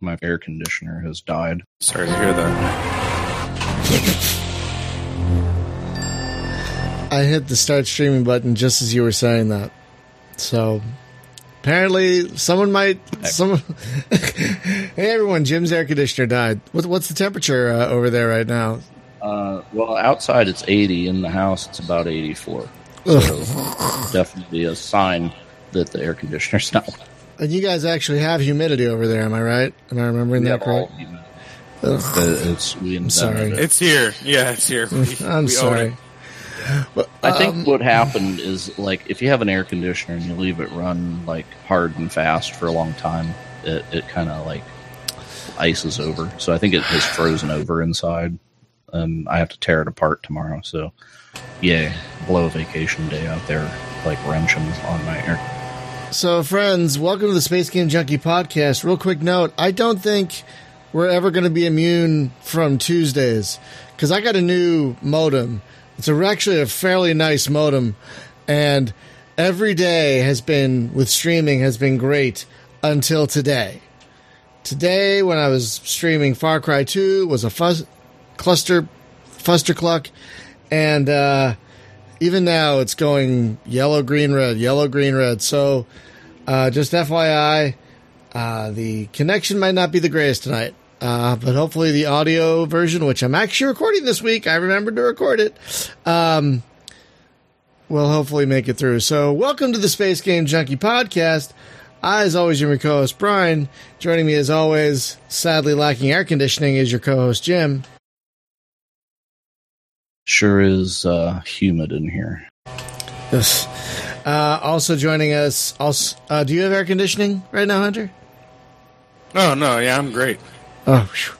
My air conditioner has died. Sorry to hear that. I hit the start streaming button just as you were saying that. So apparently, someone might. Someone. hey, everyone! Jim's air conditioner died. What, what's the temperature uh, over there right now? Uh, well, outside it's 80. In the house, it's about 84. So definitely a sign that the air conditioner's not. And you guys actually have humidity over there, am I right? Am I remembering We that have all correct? humidity. Ugh, It's we invented sorry. It's here. Yeah, it's here. We, I'm we sorry. it. But, I think um, what happened is like if you have an air conditioner and you leave it run like hard and fast for a long time, it, it kind of like ices over. So I think it has frozen over inside. Um, I have to tear it apart tomorrow. So yeah, blow a vacation day out there like wrenching on my air. So, friends, welcome to the Space Game Junkie podcast. Real quick note I don't think we're ever going to be immune from Tuesdays because I got a new modem. It's a, actually a fairly nice modem, and every day has been, with streaming, has been great until today. Today, when I was streaming Far Cry 2, was a fuzz, cluster, fustercluck, and uh, even now it's going yellow, green, red, yellow, green, red. So, uh, just FYI, uh, the connection might not be the greatest tonight. Uh, but hopefully the audio version, which I'm actually recording this week, I remembered to record it, um, will hopefully make it through. So, welcome to the Space Game Junkie podcast. I, as always, your co-host Brian. Joining me, as always, sadly lacking air conditioning, is your co-host Jim. Sure is uh, humid in here. Yes. Uh, also joining us, also, uh, do you have air conditioning right now, Hunter? Oh no, yeah, I'm great. Oh, phew.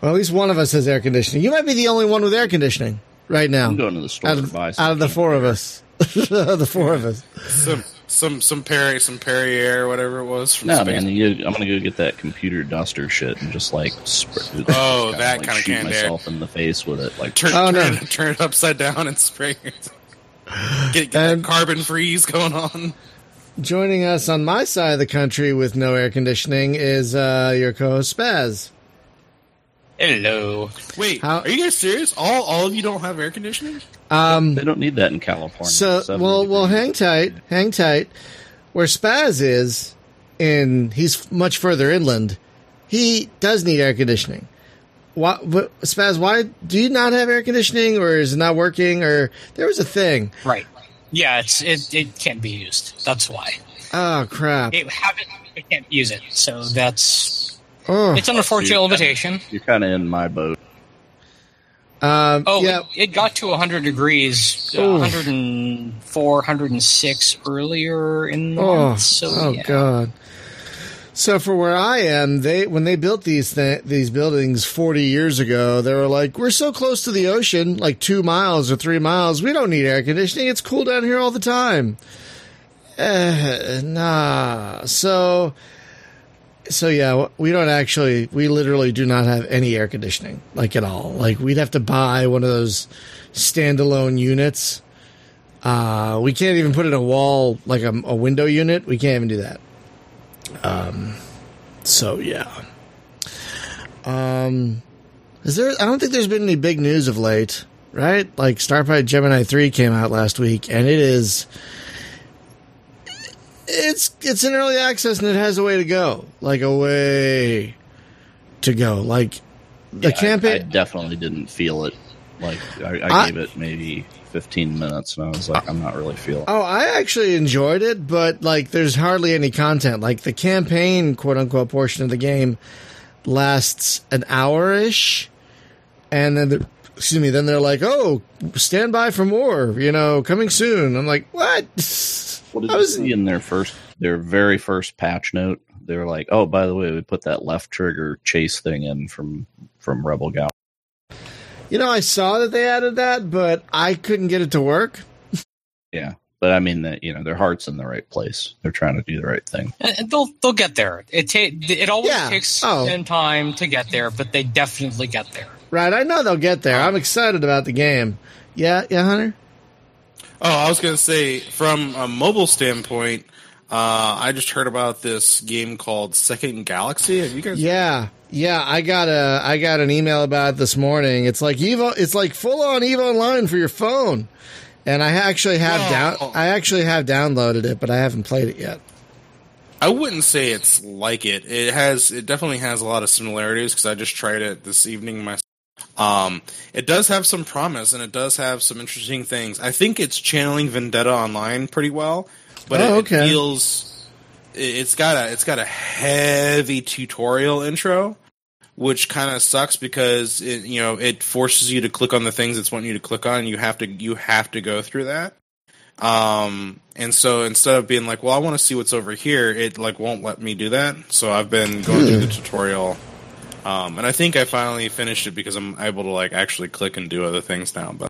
well, at least one of us has air conditioning. You might be the only one with air conditioning right now. I'm going to the store out to of, buy some out of the four of us. the four of us. Some some some Perry some Perrier whatever it was from No, space. man, you, I'm gonna go get that computer duster shit and just like spray, Oh, kinda, that like, kinda shoot canned air. myself in the face with it. Like, Turn, Oh, turn, no. turn it upside down and spray it. Get, get And- that carbon freeze going on. Joining us on my side of the country with no air conditioning is uh, your co-host Spaz. Hello. Wait, How- are you guys serious? All all of you don't have air conditioning? Um, they don't need that in California. so, It's 70 well, well, hang tight, hang tight. Where Spaz is, in he's much further inland. He does need air conditioning. Why, but Spaz, why do you not have air conditioning, or is it not working, or there was a thing? Right. Yeah, it's it, it can't be used. That's why. Oh crap! It have it, but can't use it. So that's Oh, it's an unfortunate You're kinda- limitation. You're kind of in my boat. um, Oh, yeah. it, it got to 100 degrees, uh, 104, 106 earlier in the Oh, month. So oh yeah. god. So for where I am, they when they built these th- these buildings 40 years ago, they were like, "We're so close to the ocean, like 2 miles or 3 miles. We don't need air conditioning. It's cool down here all the time." Uh, nah. So so yeah, we don't actually we literally do not have any air conditioning like at all. Like we'd have to buy one of those standalone units. Uh, we can't even put in a wall like a, a window unit. We can't even do that. Um, so yeah. Um, is there? I don't think there's been any big news of late, right? Like Starfighter Gemini three came out last week, and it is. It's it's in early access and it has a way to go, like a way to go. Like the Yeah, I- I, definitely didn't feel it. Like I, I, I- gave it maybe 15 minutes, and I was like, I'm not really feeling. Oh, I actually enjoyed it, but like, there's hardly any content. Like the campaign, quote unquote, portion of the game lasts an hour ish, and then, excuse me, then they're like, "Oh, stand by for more," you know, coming soon. I'm like, what? What did I you was- see in their first, their very first patch note? They're like, "Oh, by the way, we put that left trigger chase thing in from from Rebel Gal." You know, I saw that they added that, but I couldn't get it to work. Yeah, but I mean that you know their heart's in the right place. They're trying to do the right thing. And and they'll they'll get there. It ta- it always Yeah. takes Oh. some time to get there, but they definitely get there. Right? I know they'll get there. I'm excited about the game. Yeah, yeah, Hunter. Oh, I was gonna say from a mobile standpoint, Uh, I just heard about this game called Second Galaxy. Have you guys? Yeah, yeah. I got a I got an email about it this morning. It's like Eve. It's like full on Eve Online for your phone. And I actually have Wow. down. I actually have downloaded it, but I haven't played it yet. I wouldn't say it's like it. It has. It definitely has a lot of similarities because I just tried it this evening myself. Um, it does have some promise and it does have some interesting things. I think it's channeling Vendetta Online pretty well, but Oh, it, okay. it feels it's got a it's got a heavy tutorial intro, which kind of sucks because it you know it forces you to click on the things it's wanting you to click on, and you have to you have to go through that. Um, and so instead of being like, well, I want to see what's over here, it like won't let me do that. So I've been going through the tutorial. Um, and I think I finally finished it because I'm able to like actually click and do other things now, but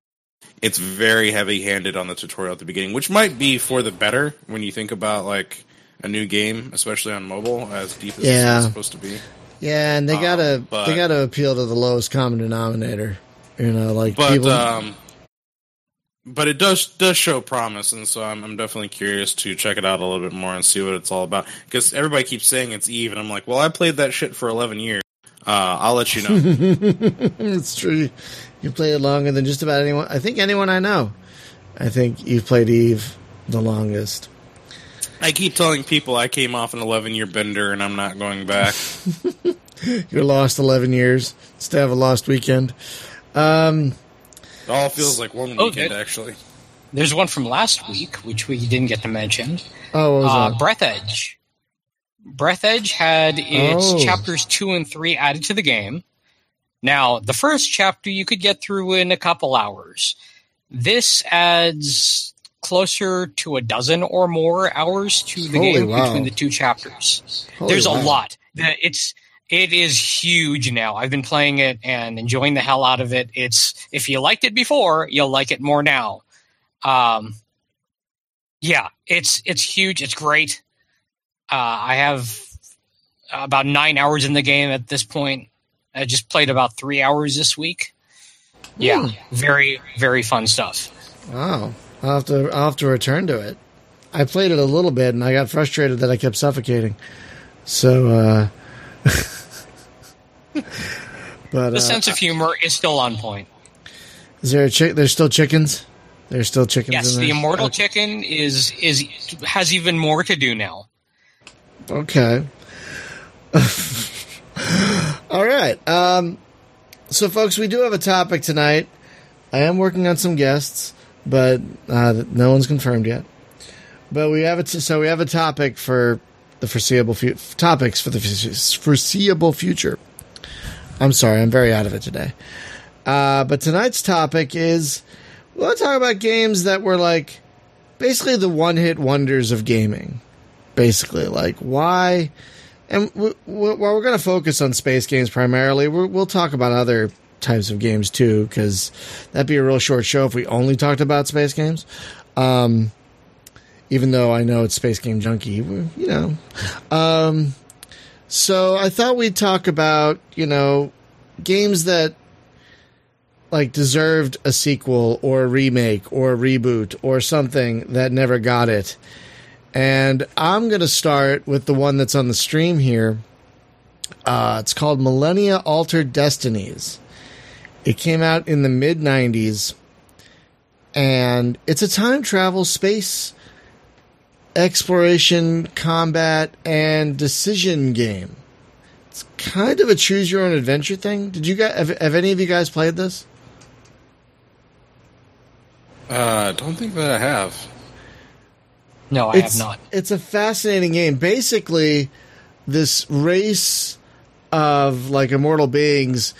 it's very heavy handed on the tutorial at the beginning, which might be for the better when you think about like a new game, especially on mobile, as deep as Yeah. it's supposed to be. Yeah, and they Um, gotta but- they gotta appeal to the lowest common denominator. You know, like But people. um but it does does show promise, and so I'm, I'm definitely curious to check it out a little bit more and see what it's all about. Because everybody keeps saying it's Eve, and I'm like, well, I played that shit for 11 years. Uh, I'll let you know. it's true. You played it longer than just about anyone. I think anyone I know. I think you've played Eve the longest. I keep telling people I came off an 11 year bender, and I'm not going back. You're lost eleven years instead have a lost weekend. Um, It all feels like one Oh, weekend, good. actually. There's one from last week, which we didn't get to mention. oh, what was Uh. Breathedge. Breath Edge had its Oh. chapters two and three added to the game. Now, the first chapter you could get through in a couple hours. This adds closer to a dozen or more hours to the Holy game wow. between the two chapters. Holy There's wow. a lot. It's it is huge now. I've been playing it and enjoying the hell out of it. It's if you liked it before, you'll like it more now. Um, yeah, it's it's huge. It's great. Uh, I have about nine hours in the game at this point. I just played about three hours this week. Yeah, very very fun stuff. Wow. I'll have to I'll have to return to it. I played it a little bit and I got frustrated that I kept suffocating. So uh But The uh, sense of humor is still on point. is there a chick there's still chickens? There's still chickens Yes, in there. the immortal Okay. chicken is is has even more to do now. Okay. All right. Um, so, folks, we do have a topic tonight. I am working on some guests, but uh, no one's confirmed yet. But we have it. So we have a topic for the foreseeable fu- topics for the foreseeable future. I'm sorry, I'm very out of it today. Uh, but tonight's topic is we to talk about games that were like basically the one-hit wonders of gaming basically like why and w- w- while we're going to focus on space games primarily we're, we'll talk about other types of games too because that'd be a real short show if we only talked about space games um, even though i know it's space game junkie you know um, so i thought we'd talk about you know games that like deserved a sequel or a remake or a reboot or something that never got it and I'm going to start with the one that's on the stream here. Uh, it's called Millennia Altered Destinies. It came out in the mid 90s, and it's a time travel space exploration, combat, and decision game. It's kind of a choose your own adventure thing. Did you guys have, have any of you guys played this? Uh, don't think that I have. No, I it's, have not. It's a fascinating game. Basically, this race of like immortal beings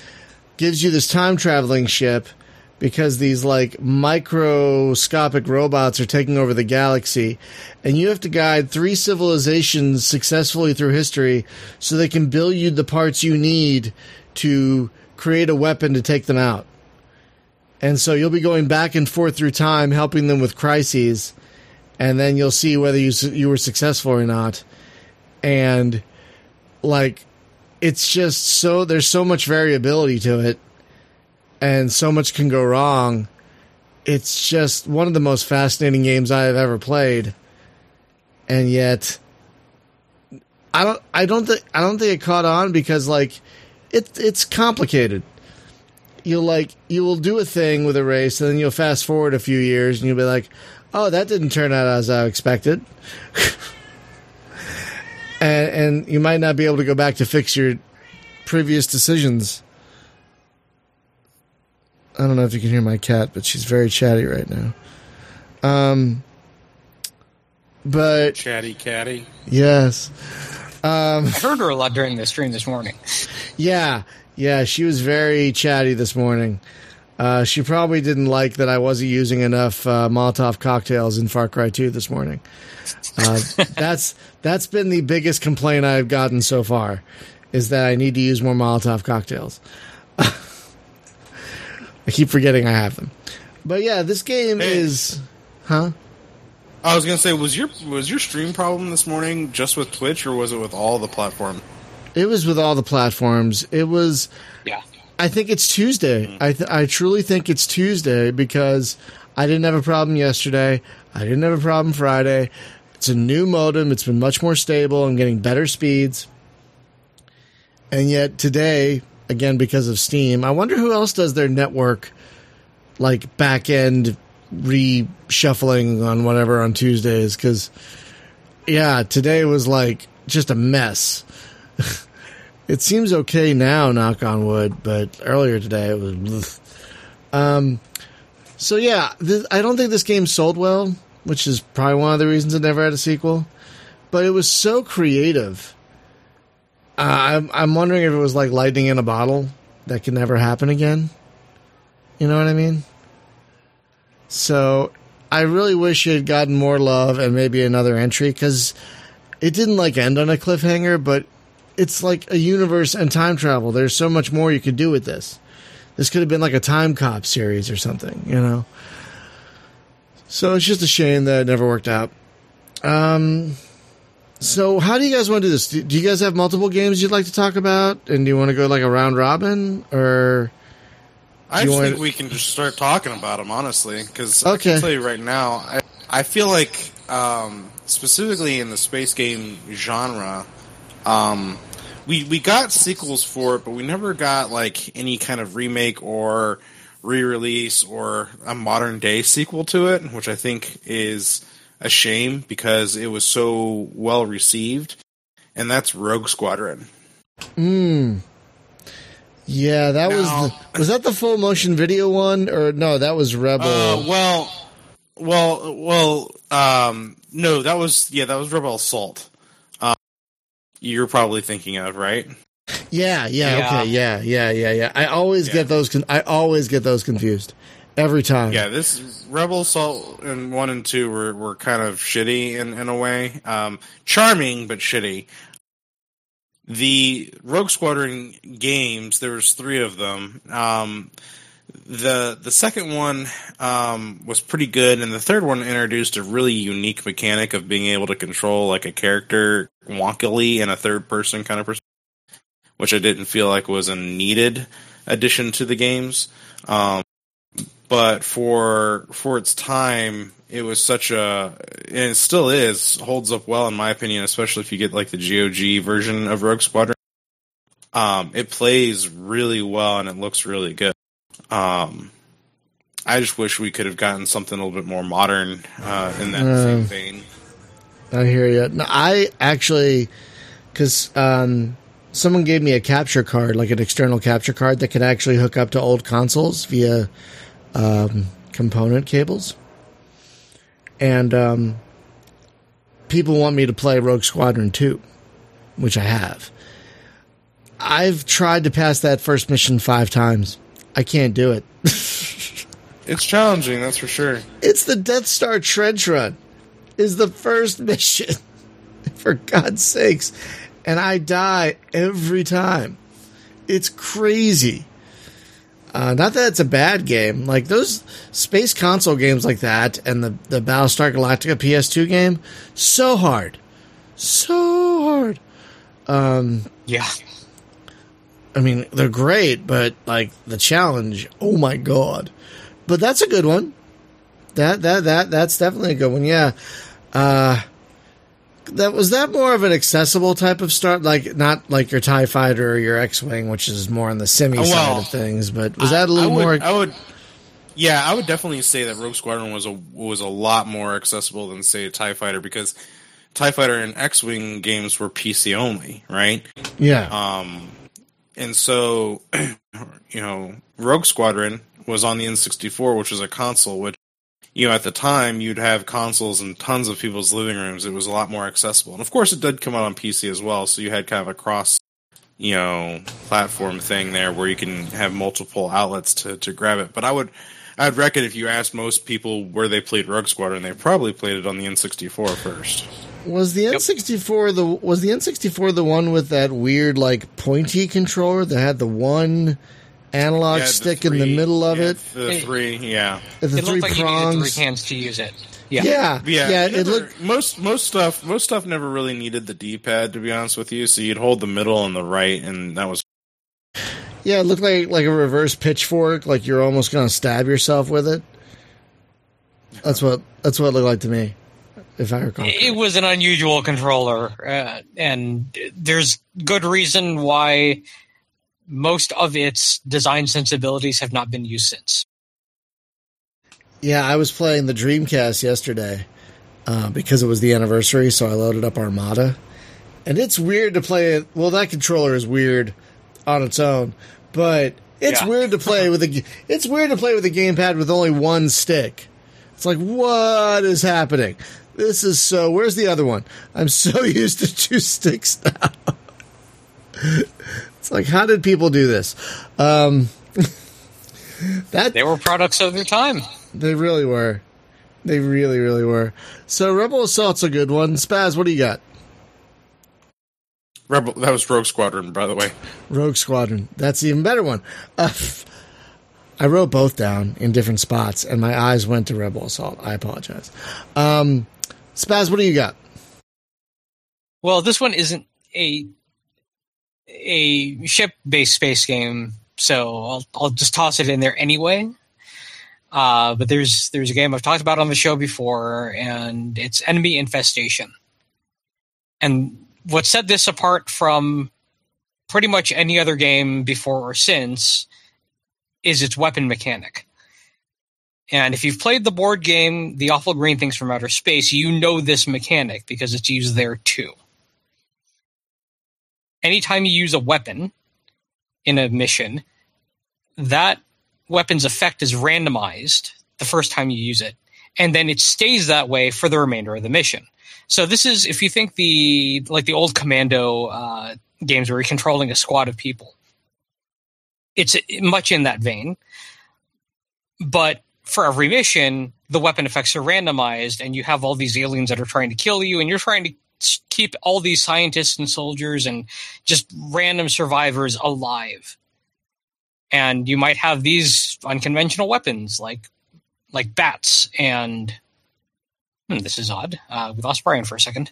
gives you this time traveling ship because these like microscopic robots are taking over the galaxy and you have to guide three civilizations successfully through history so they can build you the parts you need to create a weapon to take them out. And so you'll be going back and forth through time helping them with crises and then you'll see whether you you were successful or not. And like it's just so there's so much variability to it and so much can go wrong. It's just one of the most fascinating games I have ever played. and yet I don't I don't think I don't think it caught on because like it it's complicated. You'll like you will do a thing with a race and then you'll fast forward a few years and you'll be like, "Oh, that didn't turn out as I expected." and and you might not be able to go back to fix your previous decisions. I don't know if you can hear my cat, but she's very chatty right now. Um but Chatty catty. yes. I heard her a lot during the stream this morning. Yeah, yeah, she was very chatty this morning. Uh, she probably didn't like that I wasn't using enough uh, Molotov cocktails in Far Cry 2 this morning. Uh, that's that's been the biggest complaint I've gotten so far, is that I need to use more Molotov cocktails. I keep forgetting I have them, but yeah, this game Hey. is, huh? I was gonna say, was your was your stream problem this morning just with Twitch, or was it with all the platform? It was with all the platforms. It was. Yeah. I think it's Tuesday. I th- I truly think it's Tuesday because I didn't have a problem yesterday. I didn't have a problem Friday. It's a new modem. It's been much more stable. I'm getting better speeds. And yet today, again because of Steam, I wonder who else does their network like back end reshuffling on whatever on Tuesdays cuz yeah, today was like just a mess. It seems okay now, knock on wood, but earlier today it was. Um, so yeah, I don't think this game sold well, which is probably one of the reasons it never had a sequel. But it was so creative. Uh, I'm I'm wondering if it was like lightning in a bottle that can never happen again. You know what I mean? So I really wish it had gotten more love and maybe another entry because it didn't like end on a cliffhanger, but it's like a universe and time travel. There's so much more you could do with this. This could have been like a time cop series or something, you know. So it's just a shame that it never worked out. Um so how do you guys want to do this? Do you guys have multiple games you'd like to talk about and do you want to go like a round robin or I you just want- think we can just start talking about them honestly, because Okay. I can tell you right now, I I feel like um, specifically in the space game genre, um, we we got sequels for it, but we never got like any kind of remake or re-release or a modern day sequel to it, which I think is a shame because it was so well received. And that's Rogue Squadron. Mm. Yeah, that was the, was that the full motion video one or no, that was Rebel. Uh, well, well, well. Um, no, that was yeah, that was Rebel Assault. You're probably thinking of right. Yeah, yeah, Yeah. okay, yeah, yeah, yeah, yeah. I always Yeah. get those. Con- I always get those confused every time. Yeah, this Rebel Assault and one and two were, were kind of shitty in, in a way. Um, charming but shitty. The Rogue Squadron games, there was three of them. Um, the the second one um, was pretty good, and the third one introduced a really unique mechanic of being able to control like a character wonkily in a third person kind of person, which I didn't feel like was a needed addition to the games. Um, but for for its time, it was such a and it still is holds up well in my opinion, especially if you get like the GOG version of Rogue Squadron. Um, it plays really well and it looks really good. Um, I just wish we could have gotten something a little bit more modern uh, in that same Um, vein. I hear you. No, I actually, because um, someone gave me a capture card, like an external capture card that could actually hook up to old consoles via um, component cables, and um, people want me to play Rogue Squadron two, which I have. I've tried to pass that first mission five times. I can't do it. It's challenging, that's for sure. It's the Death Star trench run. Is the first mission. For God's sakes. And I die every time. It's crazy. Uh, not that it's a bad game. Like those space console games like that and the, the Battlestar Galactica PS2 game, so hard. So hard. Yeah. I mean, they're great, but like the challenge, oh my god. But that's a good one. That that that that's definitely a good one. Yeah. Uh that was that more of an accessible type of start, like not like your Tie Fighter or your X Wing, which is more on the semi Well, side of things. But was that a little I would, more? I would. Yeah, I would definitely say that Rogue Squadron was a was a lot more accessible than say Tie Fighter because Tie Fighter and X Wing games were PC only, right? yeah, Um, and so, you know, Rogue Squadron was on the N64, which was a console, which, you know, at the time you'd have consoles in tons of people's living rooms. It was a lot more accessible. And of course, it did come out on PC as well. So you had kind of a cross, you know, platform thing there where you can have multiple outlets to, to grab it. But I would, I'd reckon if you asked most people where they played Rogue Squadron, they probably played it on the N64 first. Was the N sixty four the was the N sixty four the one with that weird like pointy controller that had the one analog Yeah, the stick in the middle of yeah, it, The three, yeah. the it three looked like you needed prongs? three hands to use it. Yeah. yeah, Yeah, yeah, it it never- looked most most stuff most stuff never really needed the D pad to be honest with you. So you'd hold the middle and the right, and that was yeah, it looked like like a reverse pitchfork, like you're almost gonna stab yourself with it. That's what that's what it looked like to me, if I recall. It was an unusual controller, uh, and there's good reason why most of its design sensibilities have not been used since. Yeah, I was playing the Dreamcast yesterday uh, because it was the anniversary, so I loaded up Armada. And it's weird to play it. Well, that controller is weird on its own, but it's Yeah. weird to play with a. It's weird to play with a gamepad with only one stick. It's like, what is happening? This is so. Where's the other one? I'm so used to two sticks now. it's like, how did people do this? Um, that They were products of their time. they really were. They really, really were. So Rebel Assault's a good one. Spaz, what do you got? Rebel. That was Rogue Squadron, by the way. Rogue Squadron. That's the even better one. Uh, I wrote both down in different spots, and my eyes went to Rebel Assault. I apologize. Um, Spaz, what do you got? Well, this one isn't a a ship based space game, so I'll I'll just toss it in there anyway. Uh, but there's there's a game I've talked about on the show before, and it's Enemy Infestation. And what set this apart from pretty much any other game before or since is its weapon mechanic. And if you've played the board game The Awful Green Things from Outer Space, you know this mechanic because it's used there too anytime you use a weapon in a mission, that weapon's effect is randomized the first time you use it, and then it stays that way for the remainder of the mission. So this is if you think the like the old Commando uh, games where you're controlling a squad of people, it's much in that vein. But for every mission, the weapon effects are randomized, and you have all these aliens that are trying to kill you, and you're trying to keep all these scientists and soldiers and just random survivors alive. And you might have these unconventional weapons like like bats and hmm, this is odd. Uh, we lost Brian for a second.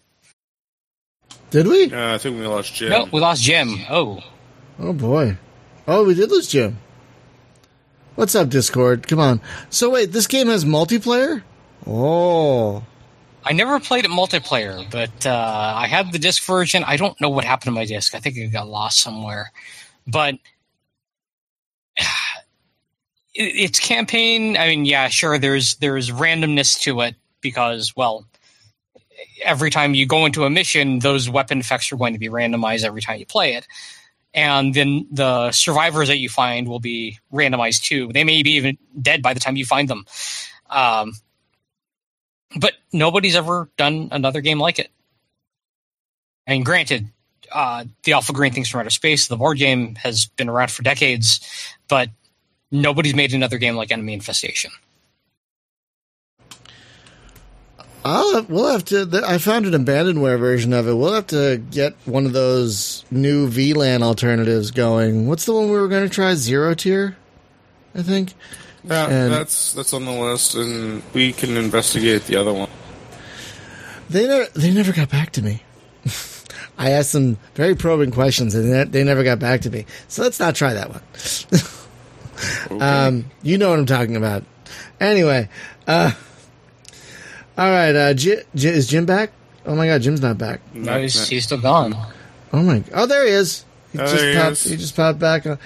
Did we? Uh, I think we lost Jim. No, we lost Jim. Oh, Oh boy. Oh, we did lose Jim. What's up, Discord? Come on. So wait, this game has multiplayer? Oh. I never played it multiplayer, but uh, I have the disc version. I don't know what happened to my disc. I think it got lost somewhere. But it, it's campaign. I mean, yeah, sure. There's there's randomness to it because, well, every time you go into a mission, those weapon effects are going to be randomized every time you play it. And then the survivors that you find will be randomized too. They may be even dead by the time you find them. Um, but nobody's ever done another game like it. And granted, uh, the Awful Green Things from Outer Space, the board game, has been around for decades, but nobody's made another game like Enemy Infestation. I'll have, we'll have to. th- I found an abandonware version of it. We'll have to get one of those new VLAN alternatives going. What's the one we were going to try? ZeroTier, I think. Yeah, And- that's that's on the list, and we can investigate the other one. They never. They never got back to me. I asked them very probing questions, and they- they never got back to me. So let's not try that one. Okay. Um, you know what I'm talking about. Anyway, uh, all right. Uh, J- J- is Jim back? Oh my god, Jim's not back. No, he's, he's still gone. Oh my! Oh, there he is. He Oh, just there he popped. is. He just popped back. Uh,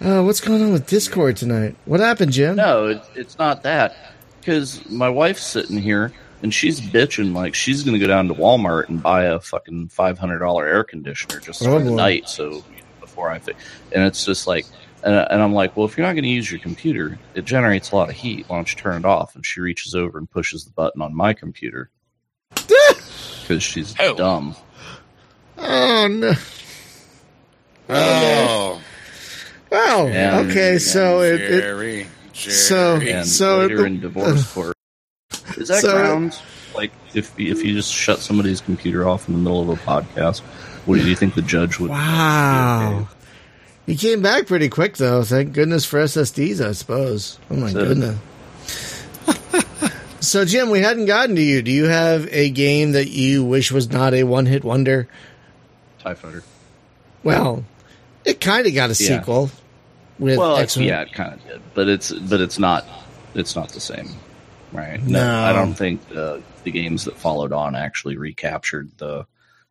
uh, what's going on with Discord tonight? What happened, Jim? No, it, it's not that. Because my wife's sitting here and she's bitching like she's going to go down to Walmart and buy a fucking five hundred dollar air conditioner just Oh, for the boy. night. So you know, before I, think, and it's just like, and, and I'm like, well, if you're not going to use your computer, it generates a lot of heat. Why don't you turn it off? And she reaches over and pushes the button on my computer because she's Oh. dumb. Oh no! Oh, Oh, oh Yeah. okay. So it, it Jerry, Jerry. So- And So later the- in divorce court, is that So- grounds? Like if if you just shut somebody's computer off in the middle of a podcast, what do you think the judge would? wow. He came back pretty quick though. Thank goodness for SSDs, I suppose. Oh my So- goodness. so Jim, we hadn't gotten to you. Do you have a game that you wish was not a one-hit wonder? Tie Fighter. Well, it kind of got a Yeah. sequel with Well, yeah, it kind of did, but it's but it's not it's not the same, right? No. I don't think the the games that followed on actually recaptured the.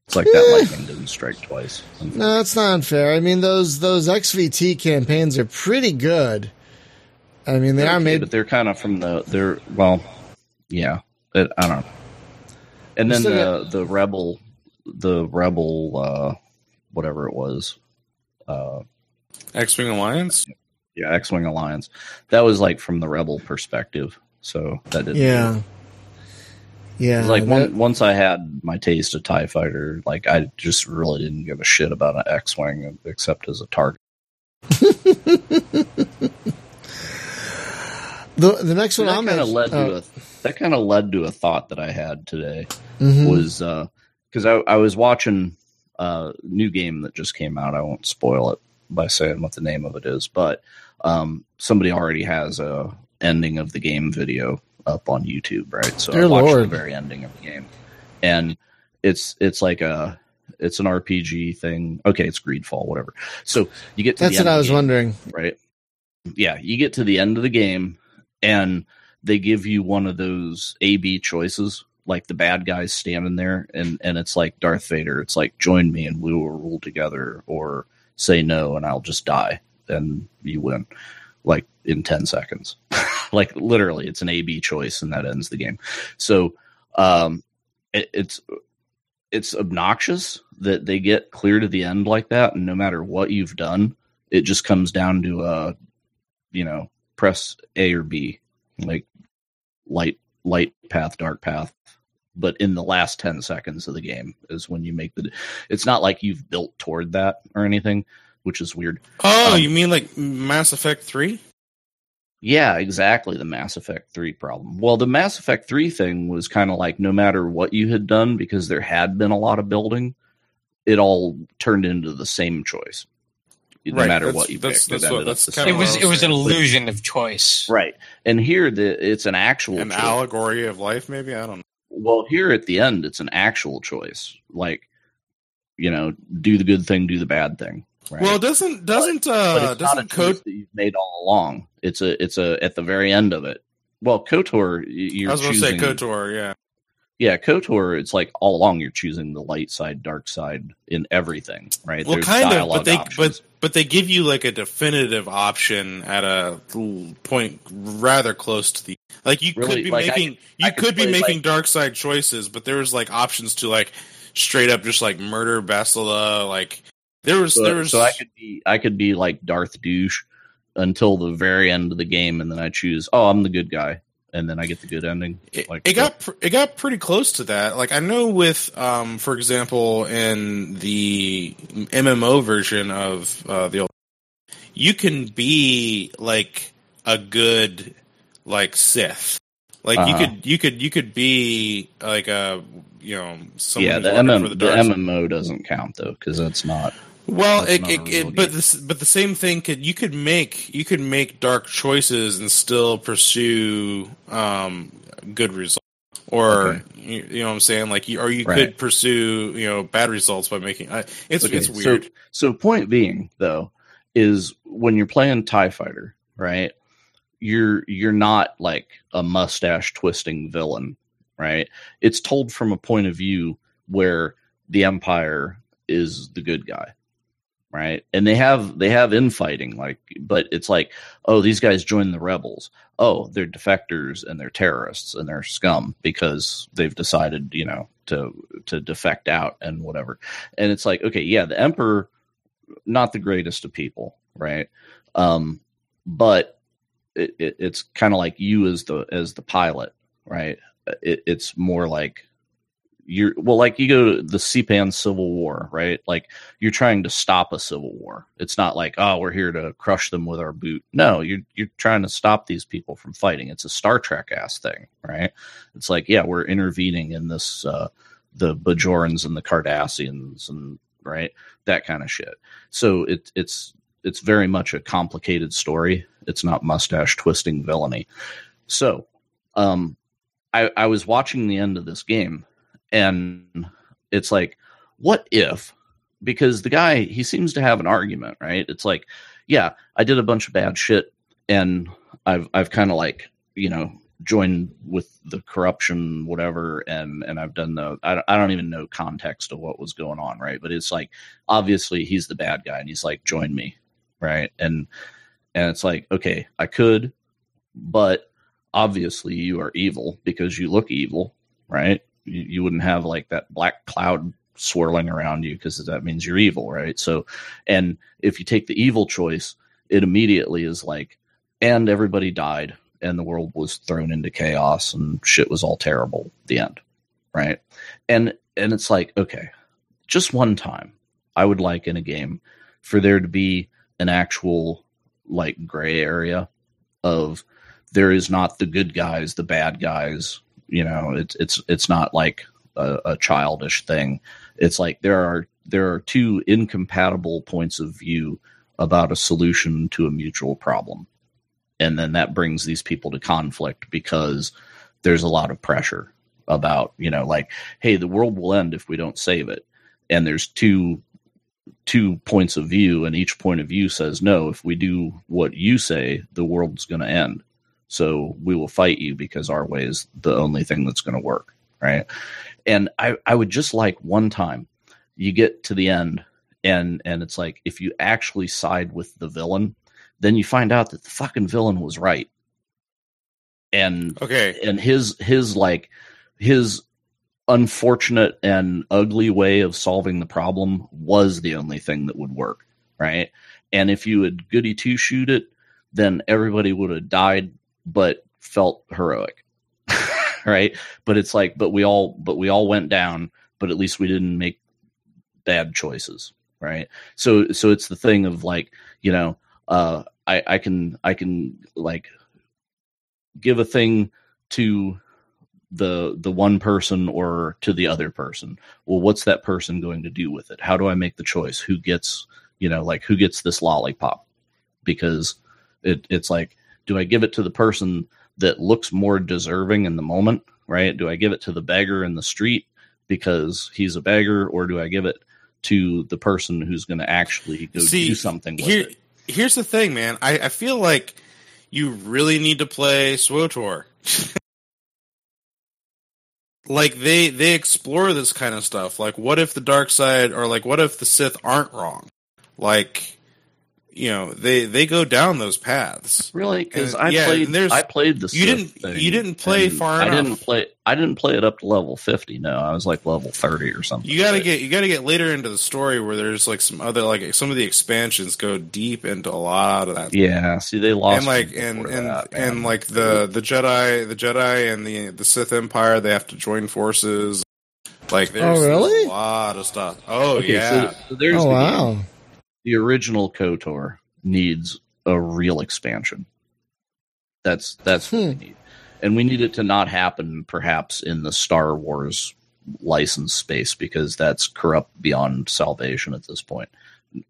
It's like that lightning didn't strike twice. No, it's not unfair. I mean, those those XVT campaigns are pretty good. I mean, they They're are okay, made. but they're kind of from the they're well, yeah. It, I don't know. And then still the the rebel, the rebel, uh, whatever it was, uh, X-wing Alliance. yeah, X Wing Alliance. That was like from the rebel perspective, so that didn't. yeah, yeah. Like that- one, once I had my taste of Tie Fighter, like I just really didn't give a shit about an X Wing except as a target. the the next one that I'll kind of led oh, to a that kind of led to a thought that I had today. mhm. was because I, I was watching a new game that just came out. I won't spoil it by saying what the name of it is, but um, somebody already has a ending of the game video up on YouTube, right? So I watched Lord. the very ending of the game, and it's it's like a it's an RPG thing. Okay, it's Greedfall, whatever. So you get to That's the what I was game, wondering. right? Yeah, you get to the end of the game and they give you one of those A B choices, like the bad guys standing there and and it's like Darth Vader. It's like join me and we will rule together or say no and I'll just die and you win like in 10 seconds. like literally it's an A B choice and that ends the game. So um it, it's it's obnoxious that they get clear to the end like that and no matter what you've done it just comes down to uh you know press a or b like light light path dark path but in the last 10 seconds of the game is when you make the it's not like you've built toward that or anything which is weird Oh, Um, you mean like Mass Effect Three? Yeah exactly the mass effect 3 problem well the mass effect 3 thing was kind of like no matter what you had done because there had been a lot of building it all turned into the same choice no Right, matter that's- what you that's- picked that's it what- ended up that's the It same. was it was an illusion of choice. right and here the it's an actual An choice. allegory of life, maybe? I don't know. well here at the end it's an actual choice like you know do the good thing do the bad thing right. Well, doesn't doesn't but uh it's not a doesn't code that you've made all along. It's a it's a at the very end of it. Well kotor you're I was going to say Kotor, yeah. yeah kotor it's like all along you're choosing the light side dark side in everything right? Well, There's kind of, but they options. but but they give you like a definitive option at a point rather close to the like you Really, could be like, I making you I could could be making like- dark side choices, but there was like options to like straight up just like murder Bastila, like there was so, there was so I could be I could be like Darth douche until the very end of the game, and then I choose oh I'm the good guy, and then I get the good ending. It, Like it got pr- it got pretty close to that. Like I know with, um, for example, in the MMO version of uh, the old, you can be like a good like Sith. Like you Uh-huh. could you could you could be like a you know yeah, the, MM, for the, the. MMO doesn't count though because that's not. Well, it, it, it, but this, but the same thing could you could make you could make dark choices and still pursue um, good results, or Okay. you, you know what I'm saying, like you, or you Right. could pursue you know bad results by making. It's Okay, it's so- weird. So point being though is when you're playing Tie Fighter, right? You're you're not like a mustache twisting villain. right? It's told from a point of view where the Empire is the good guy, right? And they have they have infighting, like, but it's like, oh, these guys joined the rebels. Oh, they're defectors and they're terrorists and they're scum because they've decided, you know, to to defect out and whatever. And it's like, okay, yeah, the Emperor, not the greatest of people, right? Um, but it, it, it's kind of like you as the as the pilot, right? It, it's more like you're well, like you go to the Sepan Civil War, right? Like you're trying to stop a civil war. It's not like oh, we're here to crush them with our boot. No, you're you're trying to stop these people from fighting. It's a Star Trek ass thing, right? It's like yeah, we're intervening in this uh, the Bajorans and the Cardassians and right that kind of shit. So it, it's it's very much a complicated story. It's not mustache twisting villainy. So, um, I, I was watching the end of this game, and it's like, what if? Because the guy he seems to have an argument, right? It's like, yeah, I did a bunch of bad shit, and I've I've kind of like you know joined with the corruption, whatever, and and I've done the I, I don't even know context of what was going on, right? But it's like obviously he's the bad guy, and he's like, join me, right? And and it's like, okay, I could, but obviously you are evil because you look evil, right? You, you wouldn't have like that black cloud swirling around you because that means you're evil, right? So, and if you take the evil choice, it immediately is like, and everybody died and the world was thrown into chaos and shit was all terrible. The end, right? And and it's like, okay, just one time, I would like in a game for there to be an actual like gray area of there is not the good guys, the bad guys. You know, it's it's it's not like a, a childish thing. It's like there are there are two incompatible points of view about a solution to a mutual problem, and then that brings these people to conflict because there's a lot of pressure about you know like hey the world will end if we don't save it and there's two two points of view, and each point of view says, no, if we do what you say, the world's going to end. So we will fight you because our way is the only thing that's going to work. Right. And I, I would just like one time you get to the end and, and it's like, if you actually side with the villain, then you find out that the fucking villain was right. And, Okay. and his, his like, his unfortunate and ugly way of solving the problem was the only thing that would work, right? And if you had goody two shoot it, then everybody would have died but felt heroic. right? But it's like but we all but we all went down, but at least we didn't make bad choices, right? So so it's the thing of like, you know, uh I I can I can like give a thing to the the one person or to the other person well what's that person going to do with it how do i make the choice who gets you know like who gets this lollipop because it, it's like do i give it to the person that looks more deserving in the moment right do i give it to the beggar in the street because he's a beggar or do i give it to the person who's going to actually go See, do something with Here, it here's the thing, man. I, I feel like you really need to play SWOTOR. like they they explore this kind of stuff. Like, what if the dark side, or like, what if the Sith aren't wrong? Like, you know, they they go down those paths. Really? Because I yeah, played. there's- I played the. you Sith didn't- thing, you didn't play and far I enough. didn't play. I didn't play it up to level fifty. No, I was like level thirty or something. You gotta right? get you gotta get later into the story where there's like some other like some of the expansions go deep into a lot of that. Yeah. See, they lost. and like and and that, and like the the Jedi the Jedi and the the Sith Empire they have to join forces. Like there's, Oh, really? a lot of stuff. Oh Okay, yeah. So, so there's oh the game. The original Kotor needs a real expansion. That's that's what we Hmm. need, and we need it to not happen perhaps in the Star Wars license space because that's corrupt beyond salvation at this point.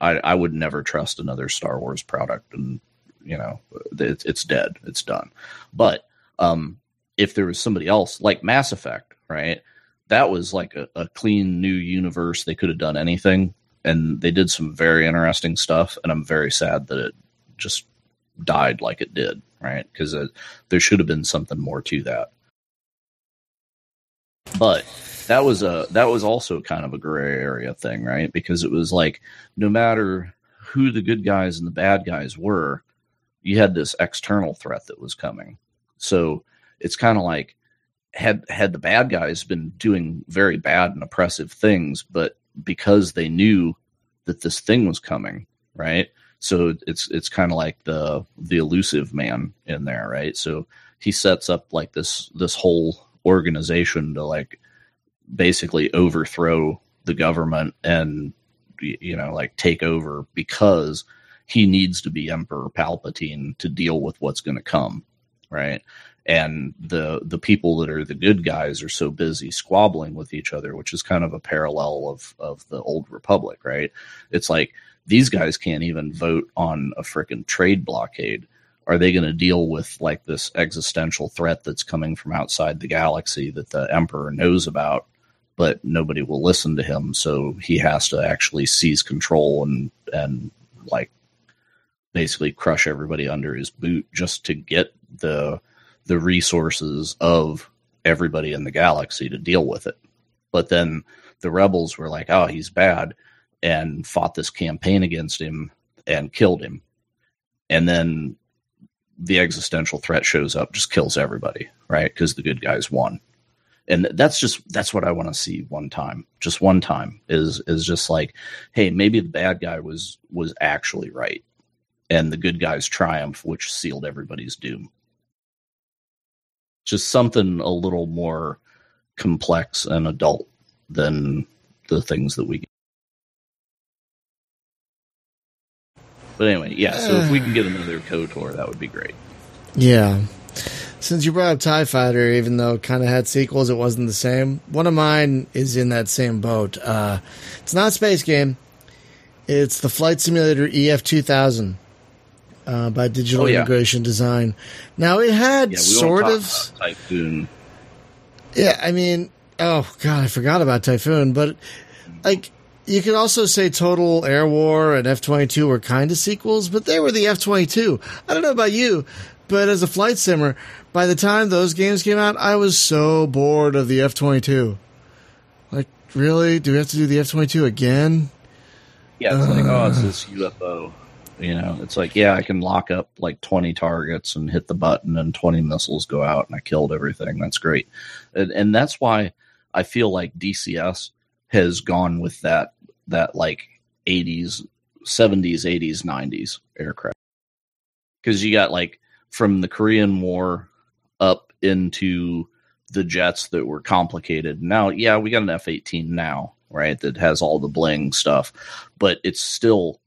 I, I would never trust another Star Wars product, and you know it's, it's dead, it's done. But um, if there was somebody else like Mass Effect, right? That was like a, a clean new universe. They could have done anything, and they did some very interesting stuff. And I'm very sad that it just died like it did, right? Because there should have been something more to that. But that was a that was also kind of a gray area thing, right? Because it was like no matter who the good guys and the bad guys were, you had this external threat that was coming. So it's kind of like had had the bad guys been doing very bad and oppressive things, but because they knew that this thing was coming, right? So it's it's kind of like the the Illusive Man in there, right? So he sets up like this this whole organization to like basically overthrow the government and you know like take over because he needs to be emperor palpatine to deal with what's going to come right and the the people that are the good guys are so busy squabbling with each other which is kind of a parallel of of the old republic right? It's like these guys can't even vote on a freaking trade blockade. Are they going to deal with like this existential threat that's coming from outside the galaxy that the emperor knows about but nobody will listen to him so he has to actually seize control and and like basically crush everybody under his boot just to get the the resources of everybody in the galaxy to deal with it. But then the rebels were like oh he's bad and fought this campaign against him and killed him. And then the existential threat shows up just kills everybody right? Because the good guys won. And that's just that's what i want to see one time. Just one time is is just like hey maybe the bad guy was was actually right. And the good guy's triumph which sealed everybody's doom just something a little more complex and adult than the things that we get. But anyway, yeah, so if we can get another KOTOR, that would be great. Yeah. Since you brought up TIE Fighter, even though it kind of had sequels, it wasn't the same. One of mine is in that same boat. Uh, it's not a space game, it's the Flight Simulator EF 2000 uh, by Digital Oh, yeah. Integration Design. Now, it had Yeah, we sort of. Typhoon. Yeah, I mean, oh god, I forgot about Typhoon, but like you could also say Total Air War and F twenty two were kind of sequels, but they were the F twenty two. I don't know about you, but as a flight simmer, by the time those games came out, I was so bored of the F twenty two. Like, really? Do we have to do the F twenty two again? Yeah, it's like, oh, it's this UFO. You know, it's like, yeah, I can lock up like 20 targets and hit the button and 20 missiles go out and I killed everything. That's great. And, and that's why I feel like DCS has gone with that, that like 80s, 70s, 80s, 90s aircraft. Because you got like from the Korean War up into the jets that were complicated. Now, yeah, we got an F 18 now, right? That has all the bling stuff, but it's still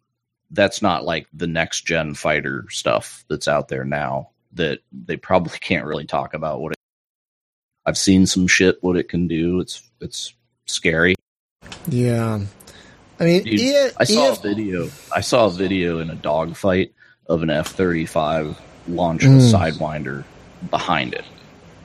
that's not like the next gen fighter stuff that's out there now that they probably can't really talk about what it I've seen some shit what it can do. It's it's scary. Yeah, I mean, Dude, E- I saw EF a video. I saw a video in a dogfight of an F thirty five launch a Mm. sidewinder behind it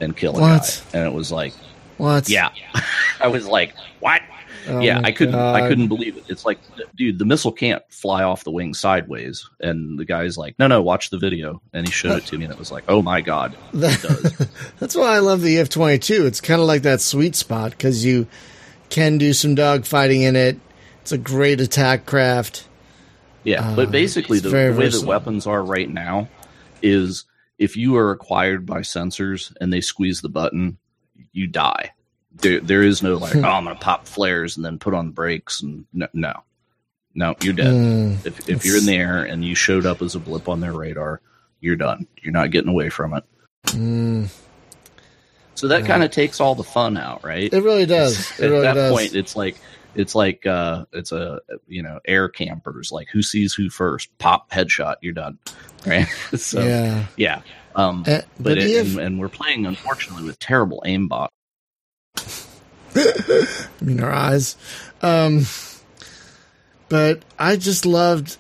and kill a What? guy, and it was like, what? yeah, I was like, what? Oh yeah, I couldn't. I couldn't believe it. It's like, dude, the missile can't fly off the wing sideways, and the guy's like, no, no, watch the video, and he showed it to me, and it was like, oh my god. That's why I love the F twenty two. It's kind of like that sweet spot because you can do some dog fighting in it. It's a great attack craft. Yeah, Uh, but basically, the, the way that weapons are right now is if you are acquired by sensors and they squeeze the button, you die. There, there is no like, oh, I'm going to pop flares and then put on brakes and no, no, no, you're dead. Mm, If if you're in the air and you showed up as a blip on their radar, you're done. You're not getting away from it. mm. So that Yeah. kind of takes all the fun out, right? It really does. It At really that does. point, it's like it's like uh, it's a you know air campers. Like who sees who first? Pop headshot. You're done, right? so yeah, yeah. Um, Uh, but but it, if and, and we're playing unfortunately with terrible aimbot. I mean our eyes. Um, but I just loved.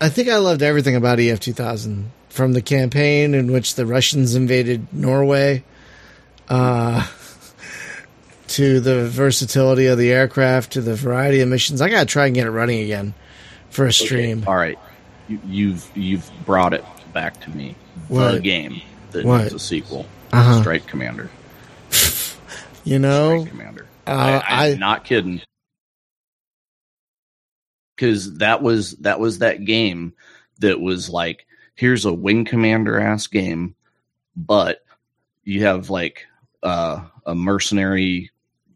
I think I loved everything about EF two thousand from the campaign in which the Russians invaded Norway, uh, to the versatility of the aircraft, to the variety of missions. I gotta try and get it running again for a stream. All right, you, you've you've brought it back to me. The game that What? needs a sequel. Uh-huh. Strike Commander. You know, Commander. uh, I, I'm not kidding. Because that was that was that game that was like, here's a wing commander ass game, but you have like uh, a mercenary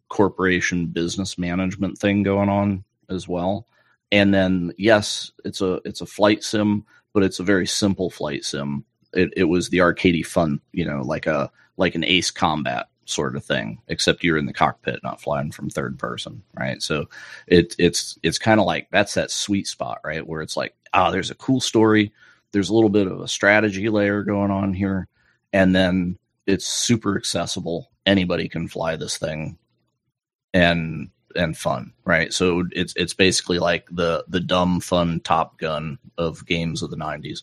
corporation business management thing going on as well. And then yes, it's a it's a flight sim, but it's a very simple flight sim. It it was the arcadey fun, you know, like a like an ace combat sort of thing, except you're in the cockpit, not flying from third person, right? So it it's it's kind of like that's that sweet spot, right? Where it's like, ah, there's a cool story, there's a little bit of a strategy layer going on here, and then it's super accessible. Anybody can fly this thing, and and fun, right? So it's it's basically like the the dumb fun Top Gun of games of the '90s.